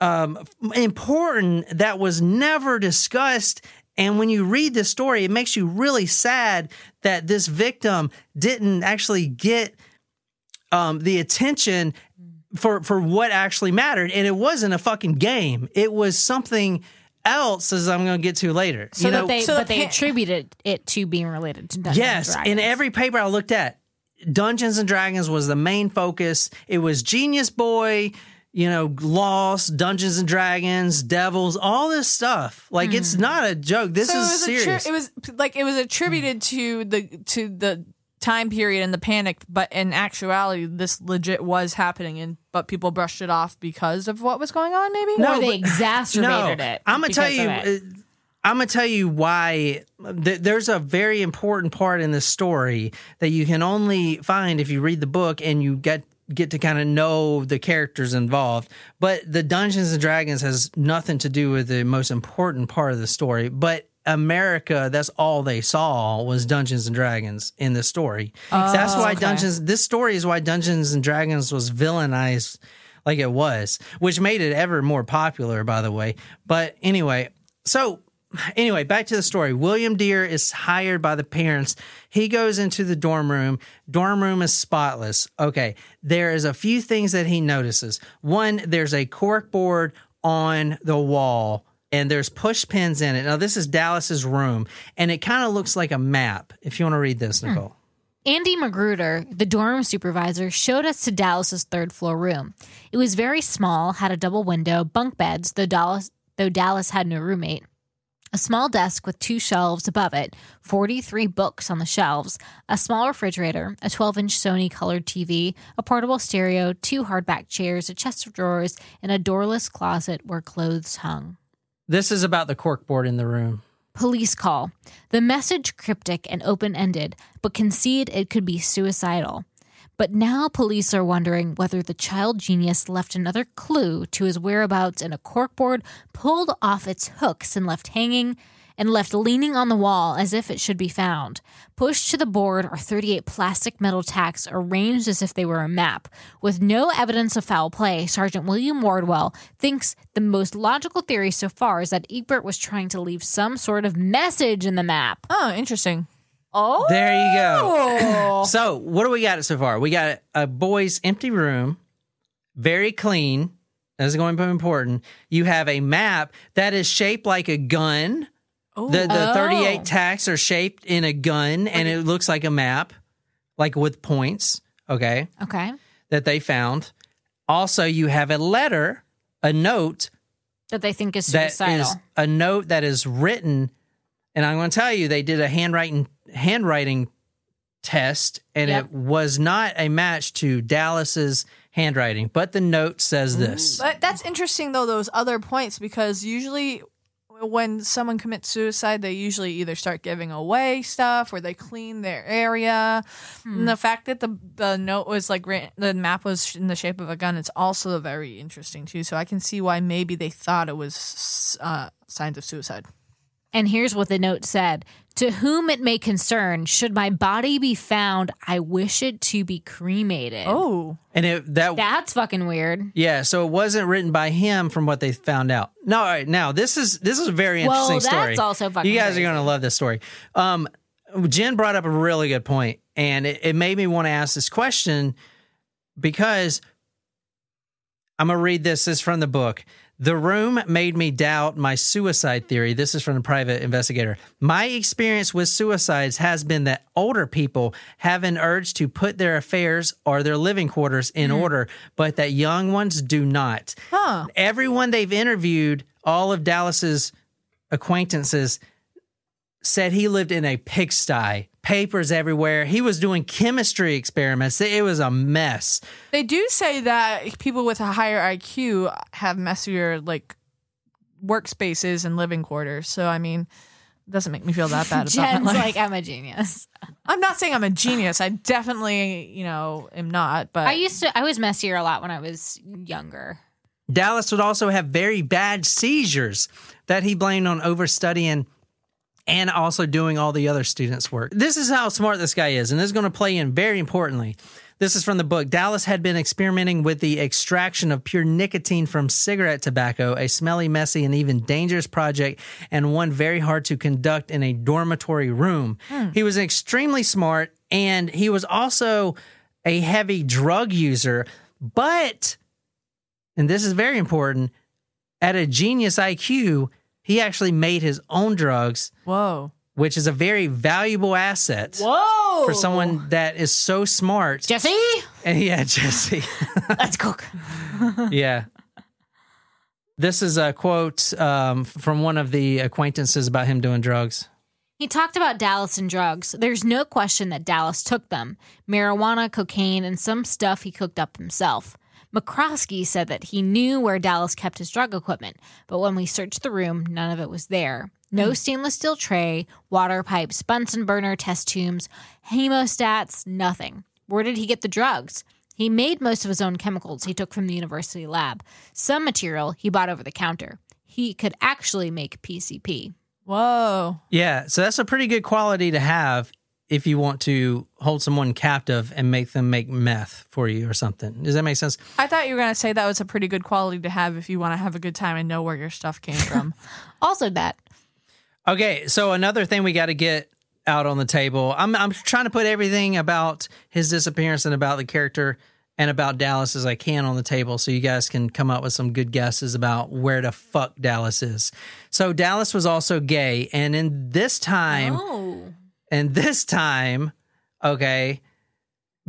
um, important that was never discussed. And when you read the story, it makes you really sad that this victim didn't actually get um, the attention for for what actually mattered. And it wasn't a fucking game. It was something else, as I'm going to get to later. So you know, that they, so but the they pa- attributed it to being related to Dungeons yes, and Dragons. Yes, in every paper I looked at, Dungeons and Dragons was the main focus. It was Genius Boy, you know, Lost, Dungeons and Dragons, Devils, all this stuff. Like it's mm. not a joke. This so is it was serious. attri- it was like it was attributed to the to the time period and the panic, but in actuality, this legit was happening, and but people brushed it off because of what was going on. Maybe or they but- exacerbated it. I'm gonna tell you. of it. uh, I'm gonna tell you why. Th- there's a very important part in this story that you can only find if you read the book and you get get to kind of know the characters involved. But the Dungeons and Dragons has nothing to do with the most important part of the story. But America, that's all they saw was Dungeons and Dragons in the story. that's why oh, okay. Dungeons. This story is why Dungeons and Dragons was villainized like it was, which made it ever more popular, by the way. But anyway, so anyway, back to the story. William Dear is hired by the parents. He goes into the dorm room. Dorm room is spotless. Okay, there is a few things that he notices. One, there's a cork board on the wall. And there's push pins in it. Now, this is Dallas's room, and it kind of looks like a map. If you want to read this, hmm. Nicole. Andy Magruder, the dorm supervisor, showed us to Dallas's third floor room. It was very small, had a double window, bunk beds, though Dallas, though Dallas had no roommate. A small desk with two shelves above it, 43 books on the shelves, a small refrigerator, a 12 inch Sony colored TV, a portable stereo, two hardback chairs, a chest of drawers, and a doorless closet where clothes hung. This is about the cork board in the room. Police call. The message cryptic and open ended, but concede it could be suicidal. But now police are wondering whether the child genius left another clue to his whereabouts in a corkboard pulled off its hooks and left hanging and left leaning on the wall as if it should be found. Pushed to the board are 38 plastic metal tacks arranged as if they were a map. With no evidence of foul play, Sergeant William Wardwell thinks the most logical theory so far is that Egbert was trying to leave some sort of message in the map. Oh, interesting. Oh, There you go. So, what do we got so far? We got a boy's empty room, very clean. That's going to be important. You have a map that is shaped like a gun. The the Oh. 38 tacks are shaped in a gun and it looks like a map, like with points, okay, Okay. that they found. Also, you have a letter, a note That they think is suicidal. is a note that is written and i'm going to tell you they did a handwriting handwriting test and Yep. it was not a match to dallas's handwriting but the note says this mm. But that's interesting though those other points because usually when someone commits suicide, they usually either start giving away stuff or they clean their area. And the fact that the the note was like the map was in the shape of a gun, it's also very interesting too. So I can see why maybe they thought it was uh, signs of suicide. And here's what the note said To whom it may concern, should my body be found, I wish it to be cremated. Oh, and it that That's fucking weird. yeah so it wasn't written by him from what they found out no all right now this is this is a very Well, interesting story that's also fucking you guys crazy. are going to love this story um jen brought up a really good point and it, it made me want to ask this question because I'm going to read this. This is from the book. The room made me doubt my suicide theory. This is from the private investigator. My experience with suicides has been that older people have an urge to put their affairs or their living quarters in mm. order, but that young ones do not. Huh. Everyone they've interviewed, all of Dallas's acquaintances, said he lived in a pigsty, papers everywhere. He was doing chemistry experiments. It was a mess. They do say that people with a higher IQ have messier like workspaces and living quarters. So I mean, it doesn't make me feel that bad about Jen's my life. like, I'm a genius. I'm not saying I'm a genius. I definitely, you know, am not. But I used to, I was messier a lot when I was younger. Dallas would also have very bad seizures that he blamed on overstudying and also doing all the other students' work. This is how smart this guy is, and this is going to play in very importantly. This is from the book. Dallas had been experimenting with the extraction of pure nicotine from cigarette tobacco, a smelly, messy, and even dangerous project, and one very hard to conduct in a dormitory room. Hmm. He was extremely smart, and he was also a heavy drug user, but and this is very important, at a genius IQ, he actually made his own drugs, whoa, which is a very valuable asset Whoa. for someone that is so smart. Jesse, And yeah, Jesse. let's cook. yeah. This is a quote um, from one of the acquaintances about him doing drugs. He talked about Dallas and drugs. There's no question that Dallas took them marijuana, cocaine, and some stuff he cooked up himself. McCroskey said that he knew where Dallas kept his drug equipment, but when we searched the room, none of it was there. No hmm. stainless steel tray, water pipes, Bunsen burner, test tubes, hemostats, nothing. Where did he get the drugs? He made most of his own chemicals he took from the university lab. Some material he bought over the counter. He could actually make PCP. Whoa. Yeah, so that's a pretty good quality to have if you want to hold someone captive and make them make meth for you or something. Does that make sense? I thought you were going to say that was a pretty good quality to have if you want to have a good time and know where your stuff came from. Also, that. Okay, so another thing we got to get out on the table. I'm I'm trying to put everything about his disappearance and about the character and about Dallas as I can on the table so you guys can come up with some good guesses about where the fuck Dallas is. So Dallas was also gay and in this time Oh. And this time, okay,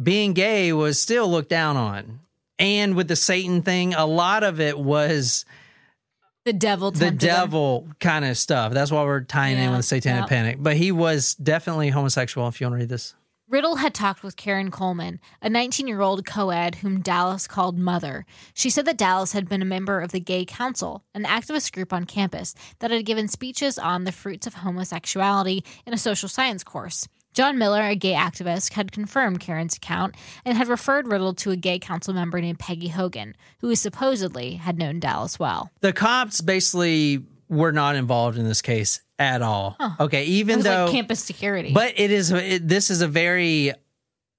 being gay was still looked down on. And with the Satan thing, a lot of it was The devil the devil kind of stuff. That's why we're tying in with the satanic yeah. panic. But he was definitely homosexual. If you want to read this, Riddle had talked with Karen Coleman, a 19 year old co ed whom Dallas called Mother. She said that Dallas had been a member of the Gay Council, an activist group on campus that had given speeches on the fruits of homosexuality in a social science course. John Miller, a gay activist, had confirmed Karen's account and had referred Riddle to a gay council member named Peggy Hogan, who supposedly had known Dallas well. the cops basically were not involved in this case at all. Okay, even was though like campus security. But it is it, this is a very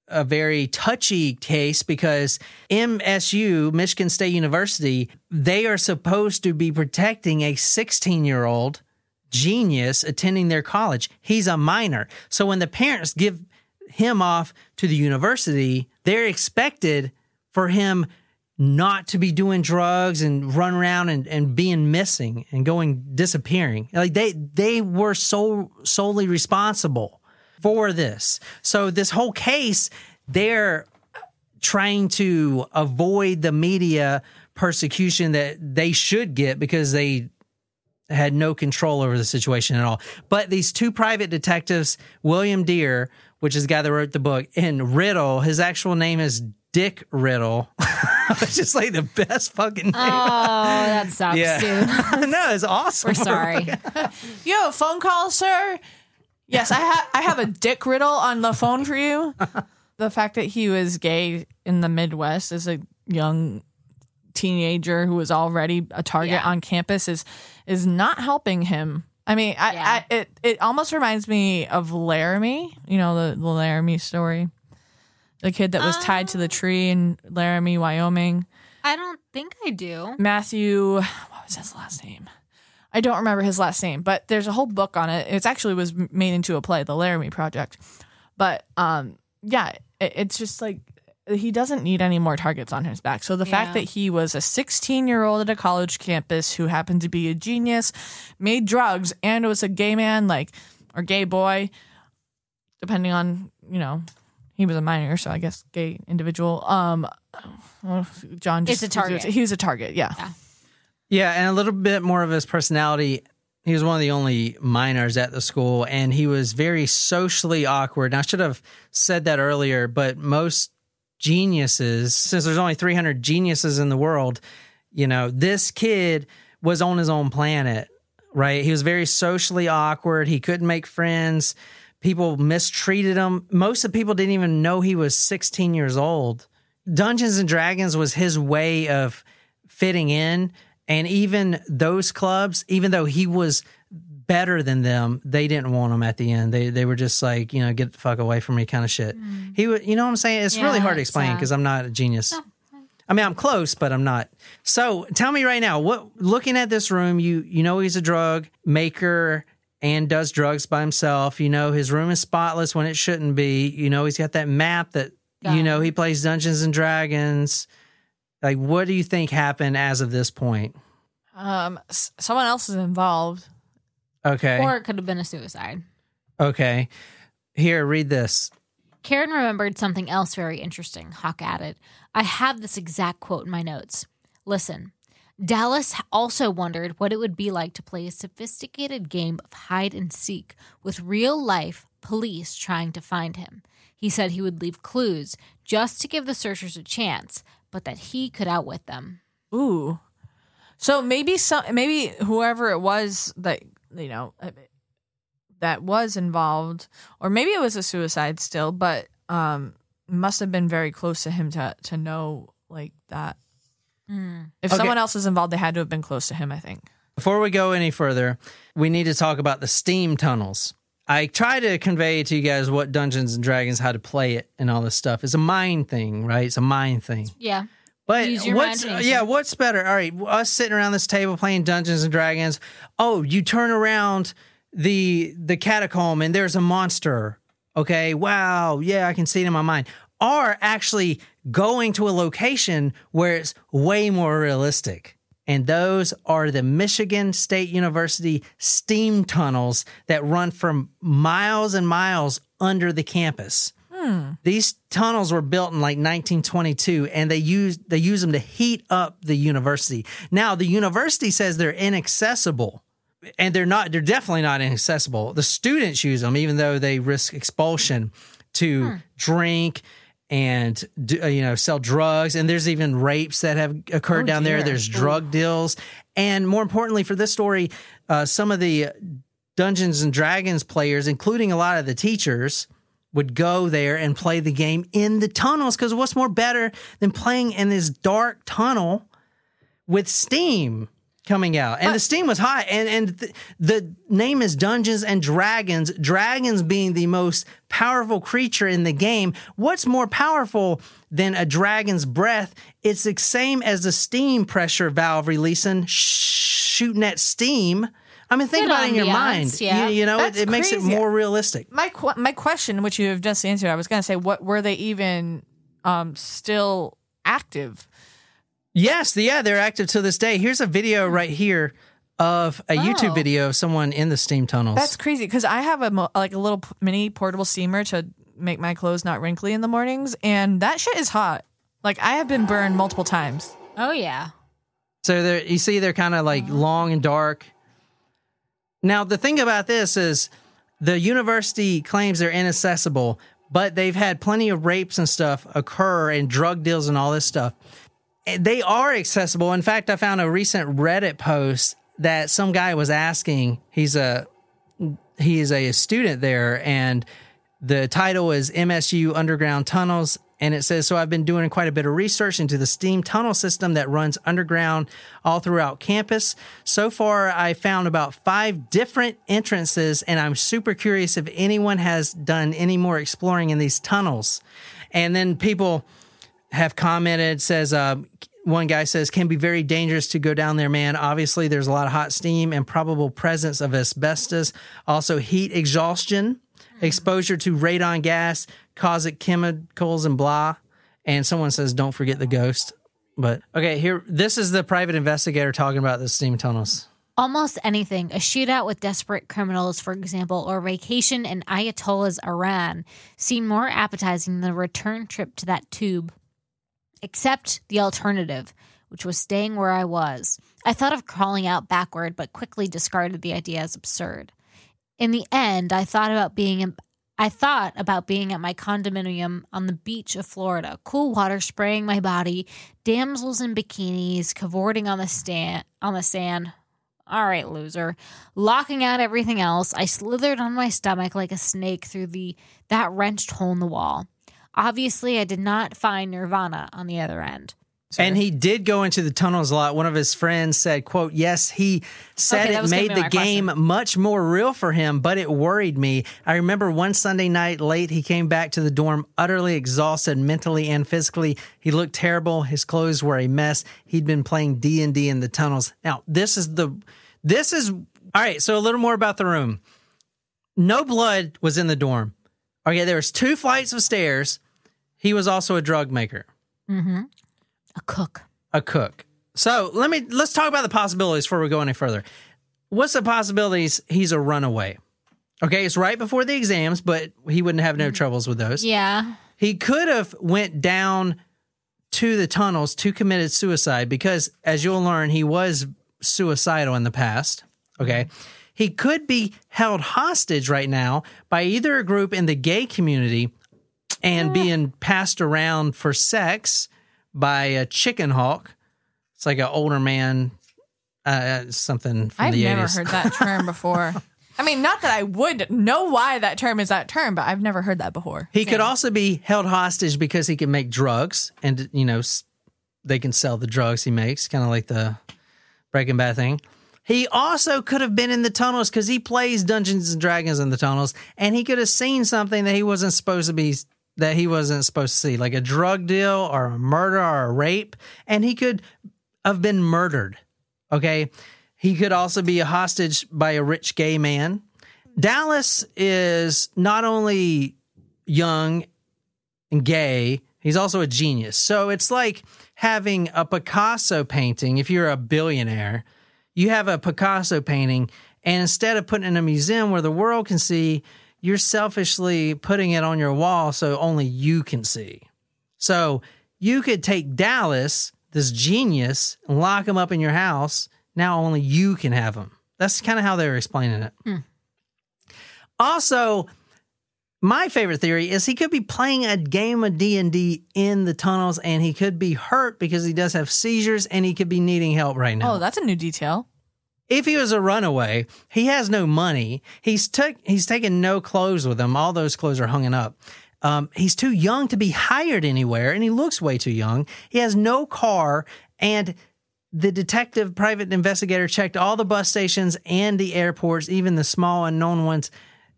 a very touchy case because MSU, Michigan State University, they are supposed to be protecting a 16-year-old genius attending their college. He's a minor. So when the parents give him off to the university, they're expected for him not to be doing drugs and run around and, and being missing and going disappearing. Like they they were so solely responsible for this. So this whole case, they're trying to avoid the media persecution that they should get because they had no control over the situation at all. But these two private detectives, William Dear, which is the guy that wrote the book, and Riddle, his actual name is Dick Riddle. it's just like the best fucking oh, name. oh, that sucks, dude. no, it's awesome. We're sorry. you have a phone call, sir? Yes, I have. I have a dick riddle on the phone for you. the fact that he was gay in the Midwest as a young teenager who was already a target Yeah. on campus is is not helping him. I mean, I, Yeah. I it it almost reminds me of Laramie. You know the the Laramie story, the kid that was tied to the tree in Laramie, Wyoming. I don't think I do. Matthew, what was his last name? I don't remember his last name, but there's a whole book on it. It actually was made into a play, The Laramie Project. But um, yeah, it, it's just like he doesn't need any more targets on his back. So the fact that he was a 16 year old at a college campus who happened to be a genius, made drugs, and was a gay man, like or gay boy, depending on you know, he was a minor, so I guess gay individual. Um, John just It's a target. He was a target, yeah. Yeah, and a little bit more of his personality. He was one of the only minors at the school, and he was very socially awkward. And I should have said that earlier, but most geniuses, since there's only 300 geniuses in the world, you know, this kid was on his own planet, right? He was very socially awkward. He couldn't make friends. People mistreated him. Most of the people didn't even know he was 16 years old. Dungeons and Dragons was his way of fitting in. And even those clubs, even though he was better than them, they didn't want him at the end. They they were just like, you know, get the fuck away from me kind of shit. Mm. He would, you know what I'm saying? It's really hard to explain uh, because I'm not a genius. Oh, I mean, I'm close, but I'm not. So tell me right now, what looking at this room, you you know he's a drug maker and does drugs by himself. You know his room is spotless when it shouldn't be. You know he's got that map that you know he plays Dungeons and Dragons. Like, what do you think happened as of this point? Um, s- someone else is involved. Okay. Or it could have been a suicide. okay. Here, read this. Karen remembered something else very interesting, Hawk added. I have this exact quote in my notes. Listen, Dallas also wondered what it would be like to play a sophisticated game of hide and seek with real life police trying to find him. He said he would leave clues just to give the searchers a chance, but that he could outwit them. Ooh. So maybe some maybe whoever it was that you know uh, that was involved or maybe it was a suicide still, but um must have been very close to him to to know like that. Mm. If Okay. someone else was involved, they had to have been close to him, I think. Before we go any further, we need to talk about the steam tunnels. I try to convey to you guys what Dungeons and Dragons, how to play it, and all this stuff. It's a mind thing, right? It's a mind thing. Yeah. But Use your what's imagination. yeah, what's better? All right, us sitting around this table playing Dungeons and Dragons. Oh, you turn around the the catacomb and there's a monster. Okay, wow, yeah, I can see it in my mind. Or actually going to a location where it's way more realistic. And those are the Michigan State University steam tunnels that run from miles and miles under the campus. These tunnels were built in like 1922 and they use they use them to heat up the university. Now the university says they're inaccessible and they're not they're definitely not inaccessible. The students use them even though they risk expulsion to hmm. drink and do, uh, you know sell drugs. And there's even rapes that have occurred Oh, down there. there's drug deals. And more importantly for this story uh, some of the Dungeons and Dragons players including a lot of the teachers would go there and play the game in the tunnels because what's more better than playing in this dark tunnel with steam coming out. And the steam was hot. And and th- the name is dungeons and dragons. Dragons being the most powerful creature in the game. What's more powerful than a dragon's breath? It's the same as the steam pressure valve releasing sh- shooting at steam. I mean think Good about it in your mind. Yeah. you, you know it, That's it makes it more realistic. My qu- my question, which you have just answered, I was going to say, what were they even um still active? Yes, yeah, they're active to this day. Here's a video right here of a YouTube Oh. video of someone in the steam tunnels. That's crazy because I have a mo- like a little p- mini portable steamer to make my clothes not wrinkly in the mornings, and that shit is hot. Like I have been burned multiple times. Oh, yeah. so they're, you see, they're kind of like oh. long and dark. Now, the thing about this is the university claims they're inaccessible, but they've had plenty of rapes and stuff occur and drug deals and all this stuff. They are accessible. In fact, I found a recent Reddit post that some guy was asking. He's a he is a student there, and the title is MSU Underground Tunnels. And it says, So I've been doing quite a bit of research into the steam tunnel system that runs underground all throughout campus. So far, I found about five different entrances, and I'm super curious if anyone has done any more exploring in these tunnels. And then people have commented says uh, one guy says can be very dangerous to go down there man. Obviously there's a lot of hot steam and probable presence of asbestos. Also heat exhaustion exposure to radon gas caustic chemicals and blah. And someone says don't forget the ghost. But okay here this is the private investigator talking about the steam tunnels. Almost anything, a shootout with desperate criminals, for example, or vacation in Ayatollah's Iran, seemed more appetizing than a return trip to that tube. Except the alternative, which was staying where I was. I thought of crawling out backward, but quickly discarded the idea as absurd. In the end, I thought about being in, I thought about being at my condominium on the beach of Florida, cool water spraying my body, damsels in bikinis cavorting on the stand on the sand. All right, loser. Locking out everything else, I slithered on my stomach like a snake through the that wrenched hole in the wall. Obviously, I did not find Nirvana on the other end. and he did go into the tunnels a lot. One of his friends said quote yes he said Okay, it made the game question. much more real for him but it worried me. I remember one sunday night late he came back to the dorm utterly exhausted mentally and physically. He looked terrible. His clothes were a mess. He'd been playing d&d in the tunnels. Now this is the this is all right so a little more about the room. No blood was in the dorm. Okay there was two flights of stairs he was also a drug maker mm-hmm. A cook. a cook. So let me let's talk about the possibilities before we go any further. What's the possibilities he's a runaway? Okay, it's right before the exams, but he wouldn't have no mm. troubles with those. Yeah. He could have went down to the tunnels to committed suicide because, as you'll learn, he was suicidal in the past. Okay. He could be held hostage right now by either a group in the gay community and being passed around for sex by a chicken hawk. It's like an older man, uh, something from I've the never 80s. heard that term before. I mean, not that I would know why that term is that term, but I've never heard that before. He could also be held hostage because he can make drugs and, you know, they can sell the drugs he makes, kind of like the Breaking Bad thing. He also could have been in the tunnels because he plays Dungeons and Dragons in the tunnels, and he could have seen something that he wasn't supposed to be that he wasn't supposed to see, like a drug deal or a murder or a rape, and he could have been murdered. Okay. He could also be a hostage by a rich gay man. Dallas is not only young and gay, he's also a genius. So it's like having a Picasso painting. If you're a billionaire, you have a Picasso painting, and instead of putting in a museum where the world can see, you're selfishly putting it on your wall so only you can see. So you could take Dallas, this genius, and lock him up in your house. Now only you can have him. That's kind of how they were explaining it. Hmm. Also, my favorite theory is he could be playing a game of D&D in the tunnels and he could be hurt because he does have seizures and he could be needing help right now. Oh, that's a new detail. If he was a runaway, he has no money. He's took he's taken no clothes with him. All those clothes are hung up. Um, he's too young to be hired anywhere, and he looks way too young. He has no car, and the detective, private investigator, checked all the bus stations and the airports, even the small unknown ones.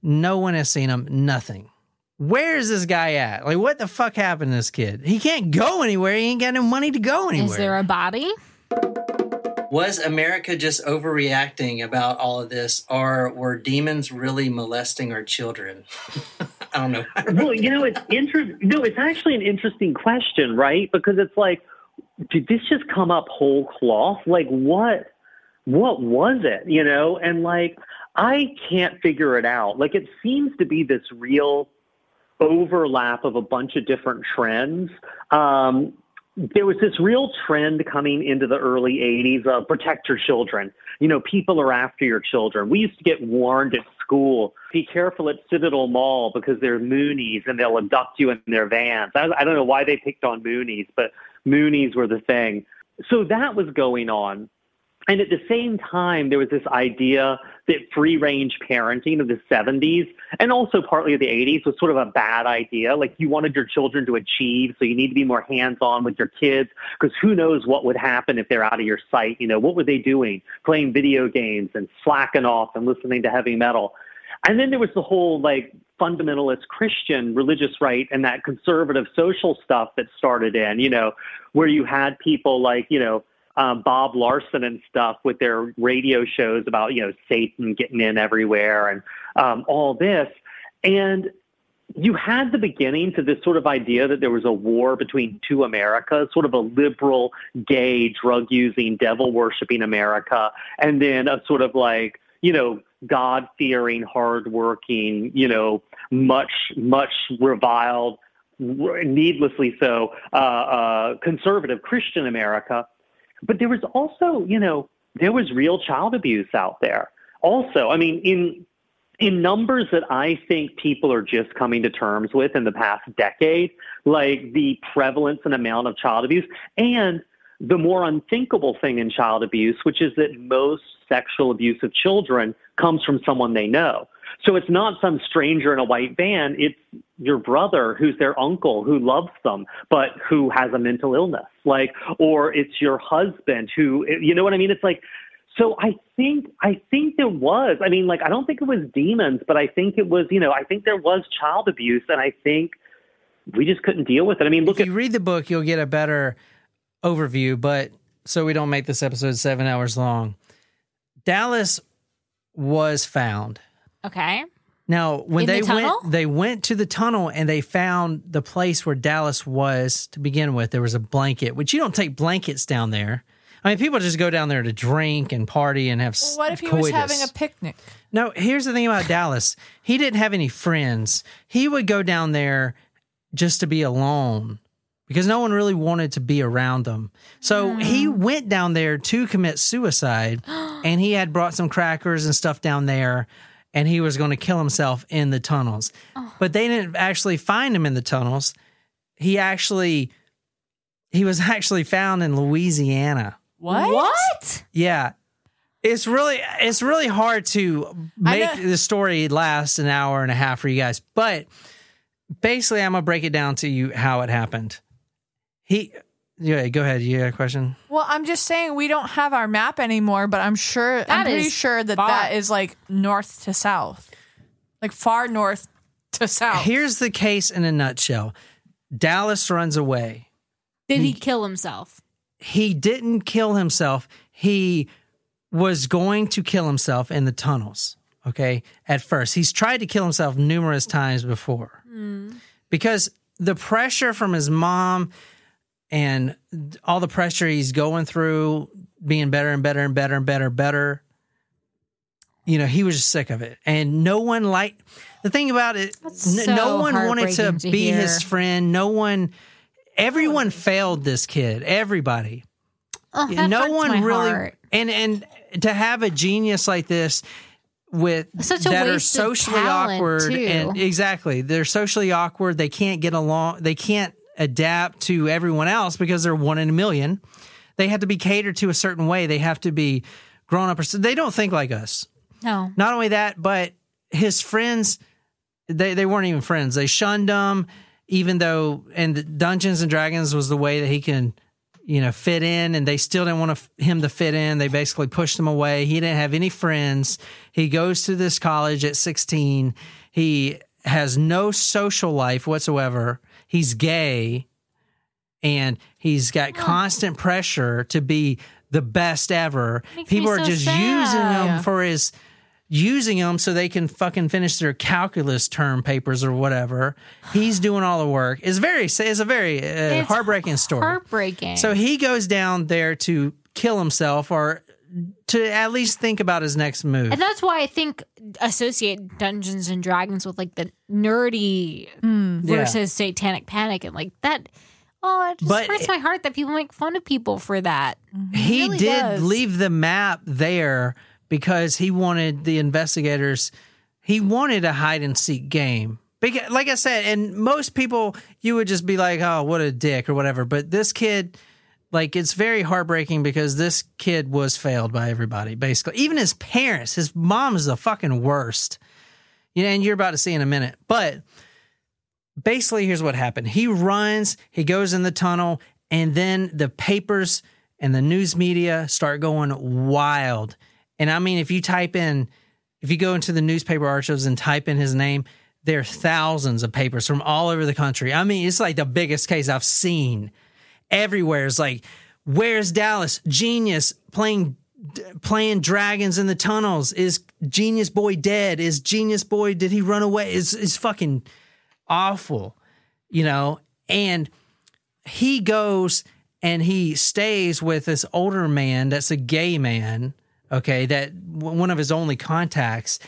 No one has seen him. Nothing. Where is this guy at? Like, what the fuck happened to this kid? He can't go anywhere. He ain't got no money to go anywhere. Is there a body? Was America just overreacting about all of this, or were demons really molesting our children? I don't know. well, you know, it's interesting. No, it's actually an interesting question, right? Because it's like, did this just come up whole cloth? Like, what, what was it? You know, and like, I can't figure it out. Like, it seems to be this real overlap of a bunch of different trends. Um, there was this real trend coming into the early 80s of protect your children. You know, people are after your children. We used to get warned at school be careful at Citadel Mall because they're Moonies and they'll abduct you in their vans. I, I don't know why they picked on Moonies, but Moonies were the thing. So that was going on. And at the same time, there was this idea that free range parenting of the 70s and also partly of the 80s was sort of a bad idea. Like you wanted your children to achieve, so you need to be more hands on with your kids because who knows what would happen if they're out of your sight. You know, what were they doing? Playing video games and slacking off and listening to heavy metal. And then there was the whole like fundamentalist Christian religious right and that conservative social stuff that started in, you know, where you had people like, you know, um, Bob Larson and stuff with their radio shows about you know Satan getting in everywhere and um, all this, and you had the beginning to this sort of idea that there was a war between two Americas, sort of a liberal, gay, drug using, devil worshiping America, and then a sort of like you know God fearing, hard working, you know much much reviled, needlessly so, uh, uh, conservative Christian America. But there was also, you know, there was real child abuse out there. Also, I mean, in in numbers that I think people are just coming to terms with in the past decade, like the prevalence and amount of child abuse, and the more unthinkable thing in child abuse, which is that most sexual abuse of children comes from someone they know. So it's not some stranger in a white van, it's your brother who's their uncle who loves them, but who has a mental illness. Like, or it's your husband who, you know what I mean? It's like, so I think I think there was. I mean, like I don't think it was demons, but I think it was. You know, I think there was child abuse, and I think we just couldn't deal with it. I mean, look if you read the book, you'll get a better overview. But so we don't make this episode seven hours long. Dallas was found. Okay. Now, when In they tunnel? went, they went to the tunnel and they found the place where Dallas was to begin with. There was a blanket, which you don't take blankets down there. I mean, people just go down there to drink and party and have. s- What if he coitus. was having a picnic? No, here's the thing about Dallas. He didn't have any friends. He would go down there just to be alone because no one really wanted to be around him. So he hmm. went down there to commit suicide and he had brought some crackers and stuff down there and he was going to kill himself in the tunnels. Oh. But they didn't actually find him in the tunnels. He actually he was actually found in Louisiana. What? What? Yeah. It's really it's really hard to make the story last an hour and a half for you guys. But basically I'm gonna break it down to you how it happened. He yeah, go ahead. You got a question? Well, I'm just saying we don't have our map anymore, but I'm sure I'm pretty is sure that far. that is like north to south. Like far north to south. Here's the case in a nutshell. Dallas runs away. Did he kill himself? He didn't kill himself. He was going to kill himself in the tunnels. Okay. At first, he's tried to kill himself numerous times before hmm. because the pressure from his mom and all the pressure he's going through, being better and better and better and better and better. You know, he was just sick of it. And no one liked the thing about it, n- no one wanted to, to be hear. his friend. No one, everyone failed this kid. Everybody Oh, no one really heart. and and to have a genius like this with Such a that are socially awkward too. and exactly they're socially awkward they can't get along they can't adapt to everyone else because they're one in a million they have to be catered to a certain way they have to be grown up or they don't think like us No. not only that, but his friends, they, they weren't even friends. They shunned him, even though, and Dungeons and Dragons was the way that he can, you know, fit in, and they still didn't want him to fit in. They basically pushed him away. He didn't have any friends. He goes to this college at 16. He has no social life whatsoever. He's gay and he's got constant pressure to be the best ever. People are so just sad. using him Yeah. for his using him so they can fucking finish their calculus term papers or whatever. He's doing all the work. It's very it's a very uh, It's heartbreaking story. Heartbreaking. So he goes down there to kill himself or to at least think about his next move. and that's why I think associate Dungeons and Dragons with like the nerdy hmm. versus Satanic Panic and like that. Oh, it just But hurts it- my heart that people make fun of people for that. Mm-hmm. he really did does. leave the map there because he wanted the investigators he wanted a hide and seek game because, like i said and most people you would just be like oh what a dick or whatever but this kid like it's very heartbreaking because this kid was failed by everybody basically. Even his parents his mom is the fucking worst. You know and you're about to see in a minute. But basically here's what happened. He runs he goes in the tunnel and then the papers and the news media start going wild. And i mean if you type in if you go into the newspaper archives and type in his name there are thousands of papers from all over the country. I mean it's like the biggest case i've seen everywhere. It's like where's dallas? Genius playing playing dragons in the tunnels. Is genius boy dead? Is genius boy did he run away? Is is fucking awful, you know, and he goes and he stays with this older man that's a gay man, okay, that one of his only contacts.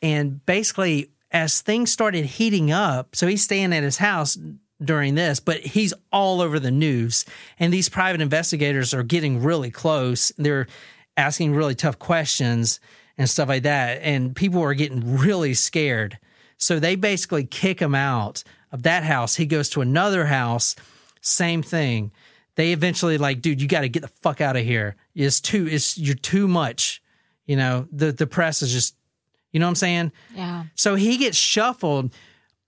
And basically, as things started heating up, so he's staying at his house during this, but he's all over the news. And these private investigators are getting really close. They're asking really tough questions and stuff like that. And people are getting really scared. So they basically kick him out of that house. He goes to another house, same thing. They eventually like, dude, you got to get the fuck out of here. It's too, it's you're too much. You know, the the press is just, you know what I'm saying? Yeah. So he gets shuffled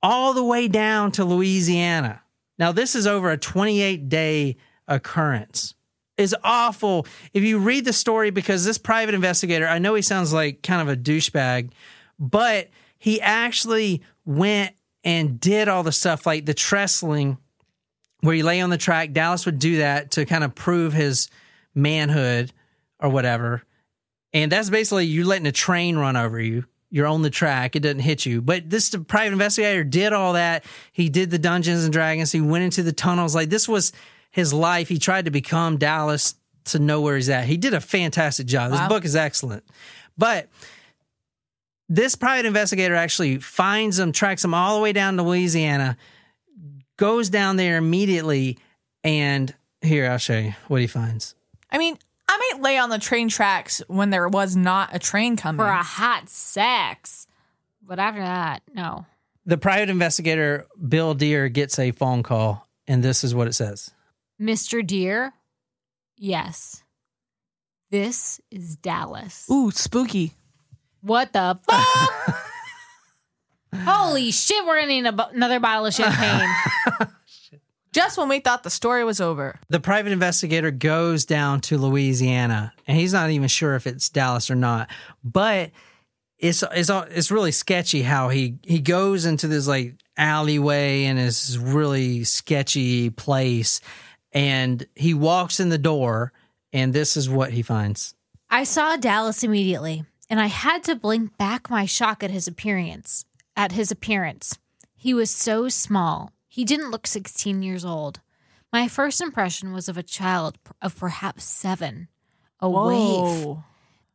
all the way down to Louisiana. Now, this is over a 28 day occurrence. It's awful. If you read the story, because this private investigator, I know he sounds like kind of a douchebag, but he actually went and did all the stuff like the trestling where you lay on the track. Dallas would do that to kind of prove his manhood or whatever. And that's basically you letting a train run over you. You're on the track, it doesn't hit you. But this private investigator did all that. He did the Dungeons and Dragons. He went into the tunnels. Like this was his life. He tried to become Dallas to know where he's at. He did a fantastic job. This book is excellent. But this private investigator actually finds him, tracks him all the way down to Louisiana, goes down there immediately, And here, I'll show you what he finds. I mean, I might lay on the train tracks when there was not a train coming. For a hot sex. But after that, no. The private investigator, Bill Dear, gets a phone call, and this is what it says. Mr. Dear? Yes. This is Dallas. Ooh, spooky. What the fuck? Holy shit, we're gonna need a, bo- another bottle of champagne. Just when we thought the story was over. The private investigator goes down to Louisiana, and he's not even sure if it's Dallas or not. But it's it's it's really sketchy how he he goes into this like alleyway in this really sketchy place, and he walks in the door, and this is what he finds. I saw Dallas immediately, and I had to blink back my shock at his appearance. At his appearance, he was so small. He didn't look 16 years old. My first impression was of a child of perhaps seven. A waif. Whoa.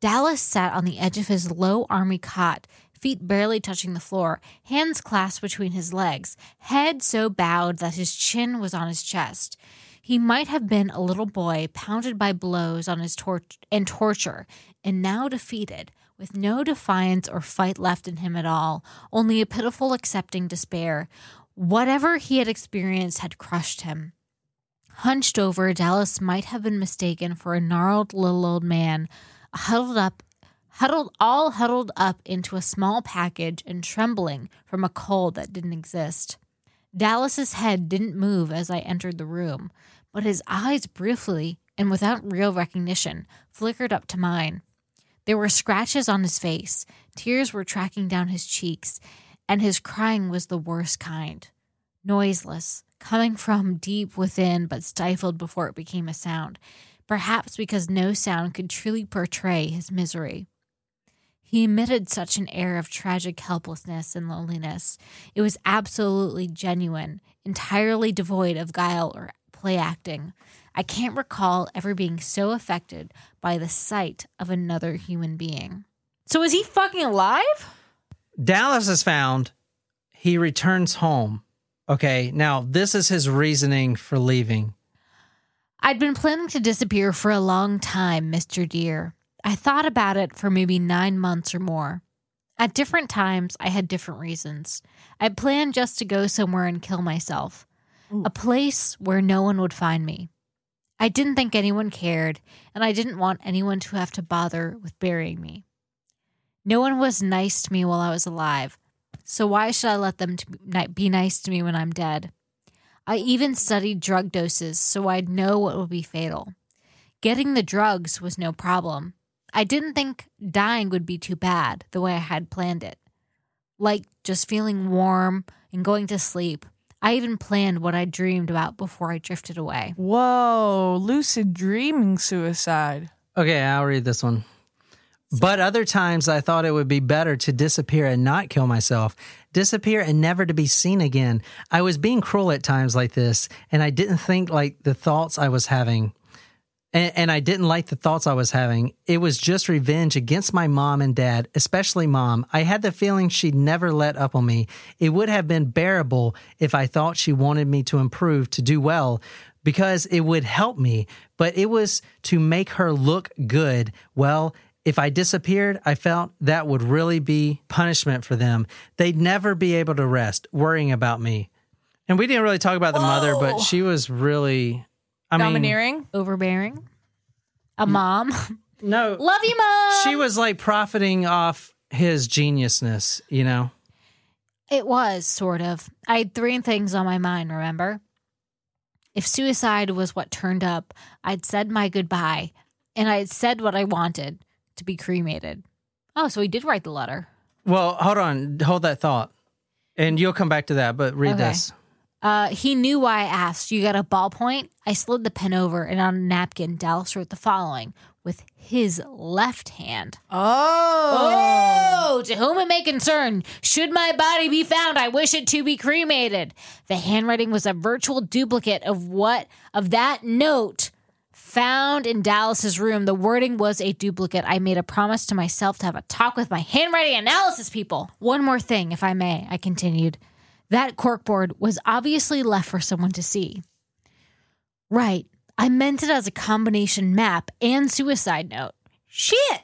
Dallas sat on the edge of his low army cot, feet barely touching the floor, hands clasped between his legs, head so bowed that his chin was on his chest. He might have been a little boy pounded by blows on his tor- and torture, and now defeated, with no defiance or fight left in him at all, only a pitiful accepting despair. Whatever he had experienced had crushed him. Hunched over, Dallas might have been mistaken for a gnarled little old man, huddled up, huddled all huddled up into a small package and trembling from a cold that didn't exist. Dallas's head didn't move as I entered the room, but his eyes briefly and without real recognition flickered up to mine. There were scratches on his face, tears were tracking down his cheeks, and his crying was the worst kind. Noiseless, coming from deep within but stifled before it became a sound, perhaps because no sound could truly portray his misery. He emitted such an air of tragic helplessness and loneliness. It was absolutely genuine, entirely devoid of guile or play acting. I can't recall ever being so affected by the sight of another human being. So is he fucking alive? Dallas is found. He returns home. Okay, now this is his reasoning for leaving. I'd been planning to disappear for a long time, Mr. Dear. I thought about it for maybe nine months or more. At different times, I had different reasons. I planned just to go somewhere and kill myself, a place where no one would find me. I didn't think anyone cared, and I didn't want anyone to have to bother with burying me. No one was nice to me while I was alive, so why should I let them be nice to me when I'm dead? I even studied drug doses so I'd know what would be fatal. Getting the drugs was no problem. I didn't think dying would be too bad the way I had planned it. Like just feeling warm and going to sleep. I even planned what I dreamed about before I drifted away. Whoa, lucid dreaming suicide. Okay, I'll read this one. But other times I thought it would be better to disappear and not kill myself, disappear and never to be seen again. I was being cruel at times like this, and I didn't think like the thoughts I was having. And, and I didn't like the thoughts I was having. It was just revenge against my mom and dad, especially mom. I had the feeling she'd never let up on me. It would have been bearable if I thought she wanted me to improve, to do well, because it would help me, but it was to make her look good. Well, if I disappeared, I felt that would really be punishment for them. They'd never be able to rest worrying about me. And we didn't really talk about the mother, but she was really I mean Domineering. Overbearing? A mom? no. Love you, mom! She was like profiting off his geniusness, you know. It was, sort of. I had three things on my mind, remember? If suicide was what turned up, I'd said my goodbye, and I had said what I wanted to be cremated. Oh, so he did write the letter. Well, hold on, hold that thought. And you'll come back to that, but read Okay. this. Uh, he knew why I asked. You got a ballpoint? I slid the pen over, and on a napkin, Dallas wrote the following with his left hand. Oh. Oh, to whom it may concern, should my body be found, I wish it to be cremated. The handwriting was a virtual duplicate of what of that note found in Dallas's room. The wording was a duplicate. I made a promise to myself to have a talk with my handwriting analysis people. One more thing, if I may, I continued. That corkboard was obviously left for someone to see. Right. I meant it as a combination map and suicide note. Shit!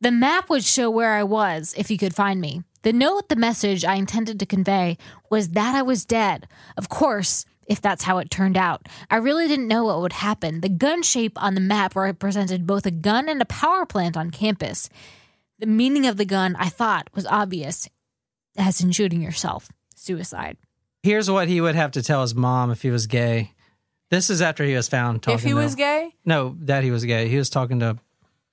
The map would show where I was if you could find me. The note, the message I intended to convey was that I was dead. Of course, if that's how it turned out. I really didn't know what would happen. The gun shape on the map represented both a gun and a power plant on campus. The meaning of the gun, I thought, was obvious, as in shooting yourself, suicide. Here's what he would have to tell his mom if he was gay. This is after he was found talking if he to- was gay, No, that he was gay. He was talking to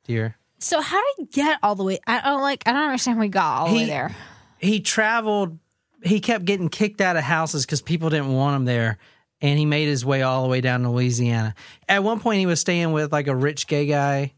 Dear. So how did he get all the way? I don't like. I don't understand how we got all the way He- there. He traveled. He kept getting kicked out of houses because people didn't want him there, and he made his way all the way down to Louisiana. At one point, he was staying with like a rich gay guy,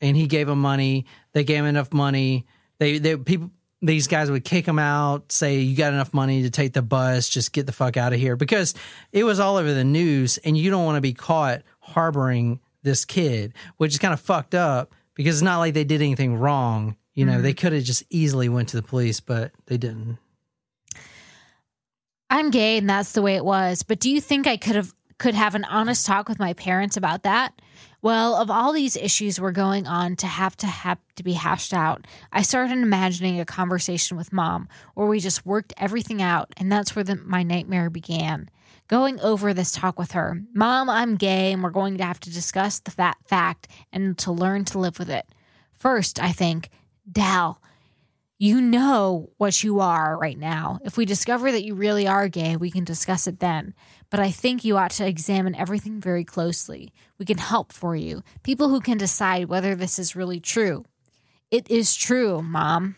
and he gave him money. They gave him enough money. They they people. These guys would kick him out, say, You got enough money to take the bus, just get the fuck out of here. Because it was all over the news, and you don't want to be caught harboring this kid, which is kind of fucked up because it's not like they did anything wrong. You know, mm-hmm. they could have just easily went to the police, but they didn't. I'm gay and that's the way it was. But do you think I could have could have an honest talk with my parents about that? Well, of all these issues were going on to have to have to be hashed out, I started imagining a conversation with mom where we just worked everything out, and that's where the, my nightmare began. Going over this talk with her, Mom, I'm gay, and we're going to have to discuss the fat fact and to learn to live with it. First, I think, Dal, you know what you are right now. If we discover that you really are gay, we can discuss it then. But I think you ought to examine everything very closely. We can help for you. People who can decide whether this is really true. It is true, Mom.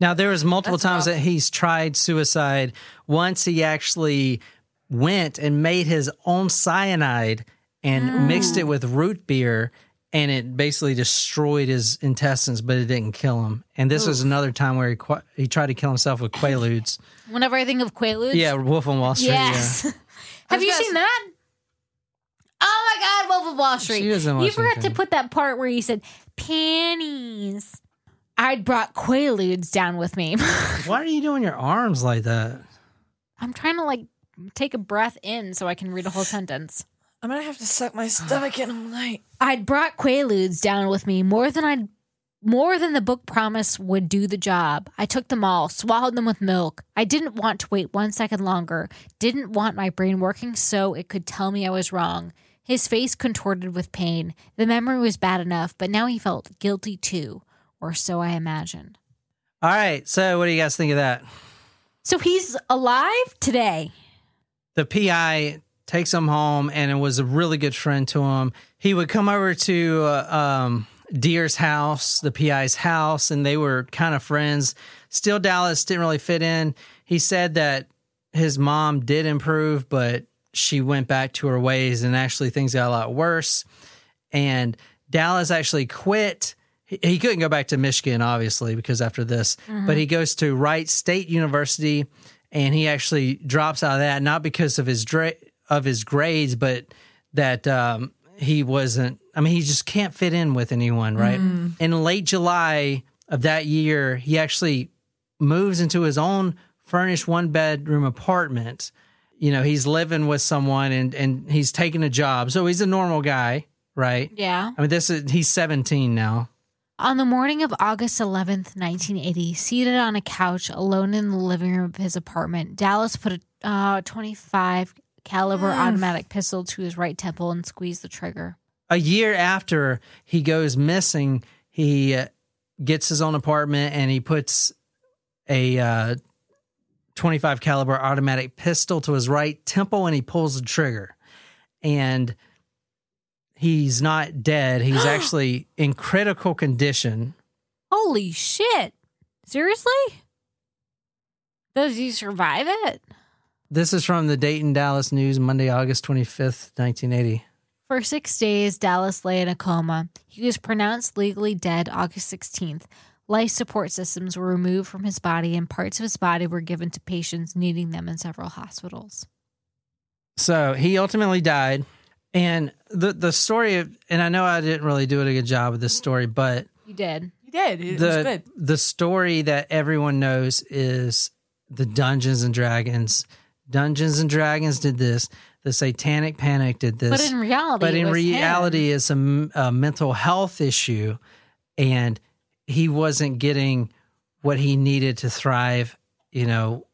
Now there was multiple That's times rough. that he's tried suicide. Once he actually went and made his own cyanide and mixed mm. it with root beer and it basically destroyed his intestines, but it didn't kill him. And this was another time where he qu- he tried to kill himself with Quaaludes. Whenever I think of Quaaludes, yeah, Wolf on Wall Street. yes. Have you seen s- that? Oh my God, Wolf of Wall Street! She you forgot to put that part where you said panties. I'd brought Quaaludes down with me. Why are you doing your arms like that? I'm trying to like take a breath in so I can read a whole sentence. I'm gonna have to suck my stomach in all night. I'd brought Quaaludes down with me more than I'd more than the book promised would do the job. I took them all, swallowed them with milk. I didn't want to wait one second longer. Didn't want my brain working so it could tell me I was wrong. His face contorted with pain. The memory was bad enough, but now he felt guilty too, or so I imagined. All right. So what do you guys think of that? So he's alive today. the PI takes him home and it was a really good friend to him. He would come over to uh, um, Dear's house, the PI's house, and they were kind of friends. Still, Dallas didn't really fit in. He said that his mom did improve, but she went back to her ways and actually things got a lot worse. And Dallas actually quit. He, couldn't go back to Michigan, obviously, because after this, but he goes to Wright State University and he actually drops out of that, not because of his dra- of his grades, but that um, he wasn't. I mean, he just can't fit in with anyone, right? In late July of that year, he actually moves into his own furnished one bedroom apartment. You know, he's living with someone and and he's taking a job, so he's a normal guy, right? Yeah. I mean, this is he's seventeen now. On the morning of August 11th, 1980, seated on a couch alone in the living room of his apartment, Dallas put a uh, 25 caliber automatic pistol to his right temple and squeezed the trigger. a year after he goes missing, he uh, gets his own apartment and he puts a uh, 25 caliber automatic pistol to his right temple and he pulls the trigger. And he's not dead. He's actually in critical condition. Holy shit. Seriously? Does he survive it? This is from the Dayton Daily News, Monday, August 25th, 1980. For six days, Dallas lay in a coma. He was pronounced legally dead August 16th. Life support systems were removed from his body, and parts of his body were given to patients needing them in several hospitals. So he ultimately died. And the, the story, of, and I know I didn't really do a good job with this story, but You did. You did. It was good. the story that everyone knows is the Dungeons and Dragons. Dungeons and Dragons did this. the Satanic Panic did this. But in reality, but it in him. reality, it's a mental health issue, and he wasn't getting what he needed to thrive. You know,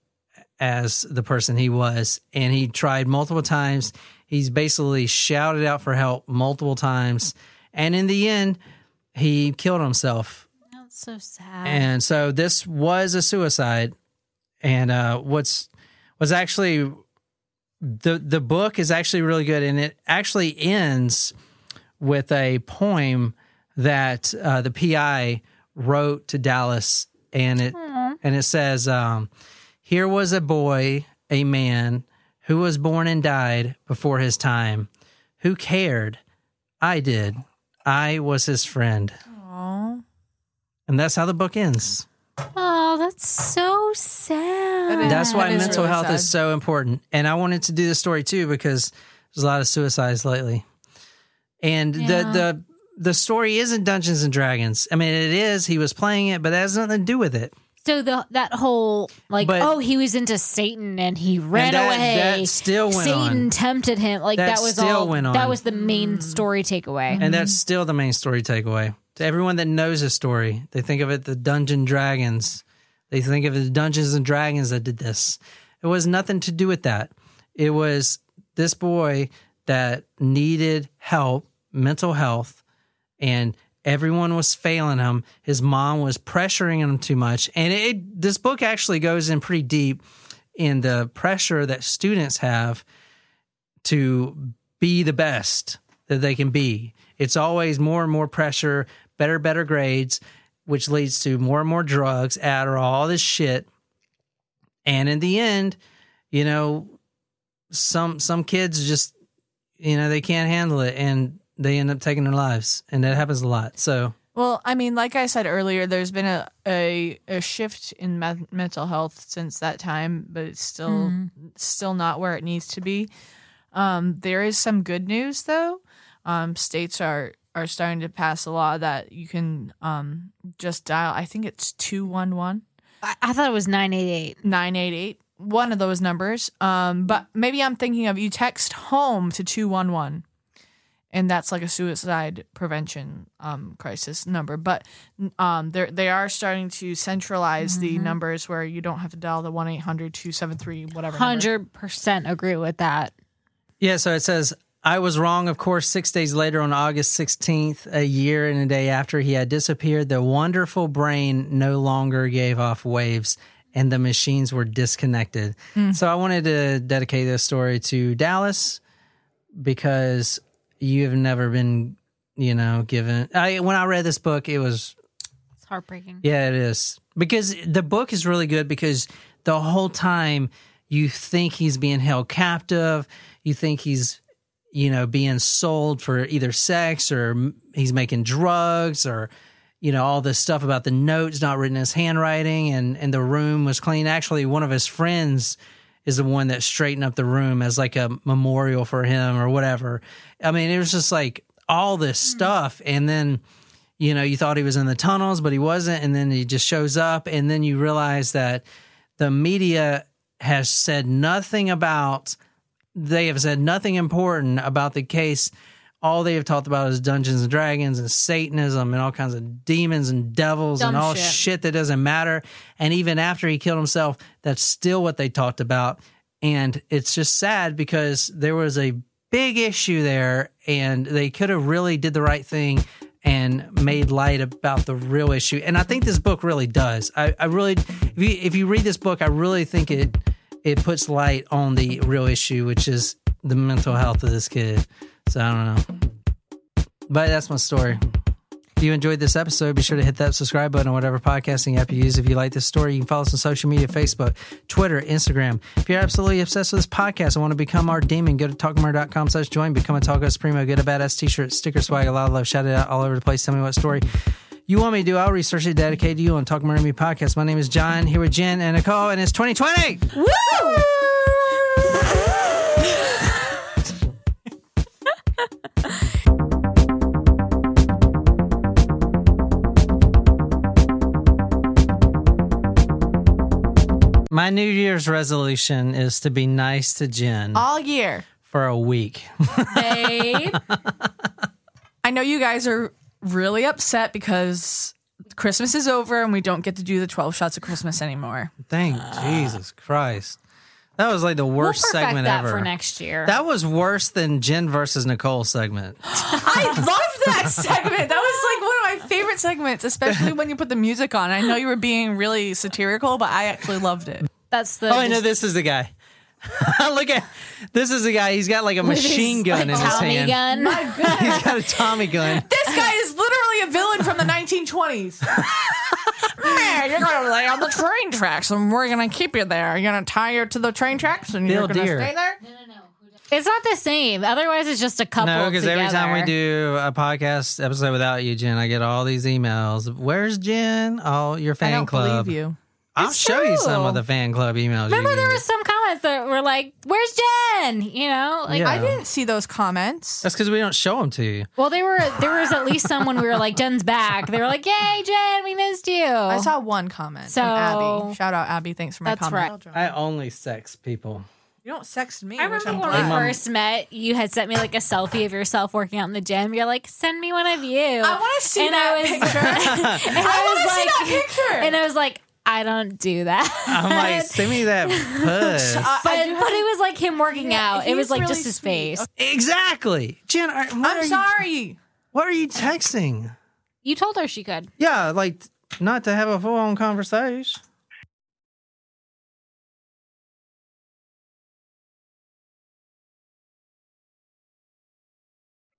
as the person he was, and he tried multiple times. He's basically shouted out for help multiple times, and in the end, he killed himself. That's so sad. And so this was a suicide. And uh, what's was actually the the book is actually really good, and it actually ends with a poem that uh, the PI wrote to Dallas, and it and it says, um, "Here was a boy, a man who was born and died before his time. Who cared? I did. I was his friend." And that's how the book ends. Oh, that's so sad. is- That's why That is mental really health sad. is so important. And I wanted to do this story too because there's a lot of suicides lately. And Yeah. the the the story isn't Dungeons and Dragons. I mean, it is. He was playing it, but that has nothing to do with it. So the that whole like But- oh he was into Satan and he ran that- away. that still went Satan on. tempted him. Like That that, was still all. went on. That was the main story takeaway. And that's still the main story takeaway. To everyone that knows the story, they think of it the Dungeon Dragons. They think of the Dungeons and Dragons that did this. It was nothing to do with that. It was this boy that needed help, mental health, and everyone was failing him. His mom was pressuring him too much. And it this book actually goes in pretty deep in the pressure that students have to be the best that they can be. It's always more and more pressure, better, better grades, which leads to more and more drugs, Adderall, all this shit. And in the end, you know, some some kids just, you know, they can't handle it and they end up taking their lives, and that happens a lot. So Well, I mean, like I said earlier, there's been a a, a shift in me- mental health since that time, but it's still still not where it needs to be. Um, there is some good news though. Um, states are are starting to pass a law that you can um, just dial. I think it's two one one. I, I thought it was nine eight eight. 988 one of those numbers um but maybe i'm thinking of you text home to 211 and that's like a suicide prevention um crisis number but um they they are starting to centralize the numbers where you don't have to dial the 1-800-273 whatever. Hundred percent agree with that. Yeah, so it says, I was wrong, of course. Six days later, on August 16th, a year and a day after he had disappeared, the wonderful brain no longer gave off waves and the machines were disconnected. Hmm. So I wanted to dedicate this story to Dallas because you have never been, you know, given. I, when I read this book, it was It's heartbreaking. yeah, it is. Because the book is really good because the whole time you think he's being held captive, you think he's you know being sold for either sex or he's making drugs or you know all this stuff about the notes not written in his handwriting and and the room was clean. Actually, one of his friends is the one that straightened up the room as like a memorial for him or whatever. I mean, it was just like all this hmm. stuff and then you know, you thought he was in the tunnels, but he wasn't. And then he just shows up. And then you realize that the media has said nothing about, they have said nothing important about the case. All they have talked about is Dungeons and Dragons and Satanism and all kinds of demons and devils Dumb and all shit. shit that doesn't matter. And even after he killed himself, that's still what they talked about. And it's just sad because there was a big issue there and they could have really did the right thing and made light about the real issue. And I think this book really does. I, I really, if you, if you read this book, I really think it it puts light on the real issue, which is the mental health of this kid. So I don't know, but that's my story. If you enjoyed this episode, be sure to hit that subscribe button on whatever podcasting app you use. If you like this story, you can follow us on social media Facebook, Twitter, Instagram. If you're absolutely obsessed with this podcast and want to become our demon, go to talkmurder.com slash join, become a Talk Us Primo, get a badass t shirt, sticker swag, a lot of love, shout it out all over the place. Tell me what story you want me to do. I'll research it, dedicate to you on Talk Murder Me podcast. My name is John, here with Jen and Nicole, and it's 2020. Woo! My New Year's resolution is to be nice to Jen all year for a week. Babe. I know you guys are really upset because Christmas is over and we don't get to do the 12 shots of Christmas anymore. Thank Jesus Christ. That was like the We'll worst segment that ever. for next year. That was worse than Jen versus Nicole segment. I love that segment. That was like one of my favorite segments, especially when you put the music on. I know you were being really satirical, but I actually loved it. That's the. Oh, I know this is the guy. Look at this is a guy. He's got like a machine gun like, in his Tommy hand. gun. My He's got a Tommy gun. This guy is literally a villain from the 1920s. Man, you're gonna lay on the train tracks, and we're gonna keep you there. You're gonna tie you to the train tracks, and Bill you're gonna Dear. stay there. No, no, no. It's not the same. Otherwise, it's just a couple. No, because every time we do a podcast episode without you, Jen, I get all these emails. Where's Jen? Oh, your fan I don't club. believe you. I'll It's show you some of the fan club emails. Remember, you there was some comments that were like, "Where's Jen?" You know, like, Yeah. I didn't see those comments. That's because we don't show them to you. well, they were. There was at least some when we were like, "Jen's back." They were like, "Yay, Jen, we missed you." I saw one comment So- from Abby. Shout out Abby. Thanks for my That's comment. I only sex people. You don't sext me. I which remember I'm when we glad. first met, you had sent me like a selfie of yourself working out in the gym. You're like, "Send me one of you." I want to see And that I was- picture. and I I want was to see that picture. and I was like, I don't do that. I'm like, send me that puss. Uh, but but it was like him working Yeah, out. It was like really just his sweet. face. exactly, Jen. Are, I'm you- sorry. what are you texting? You told her she could. Yeah, like not to have a full on conversation.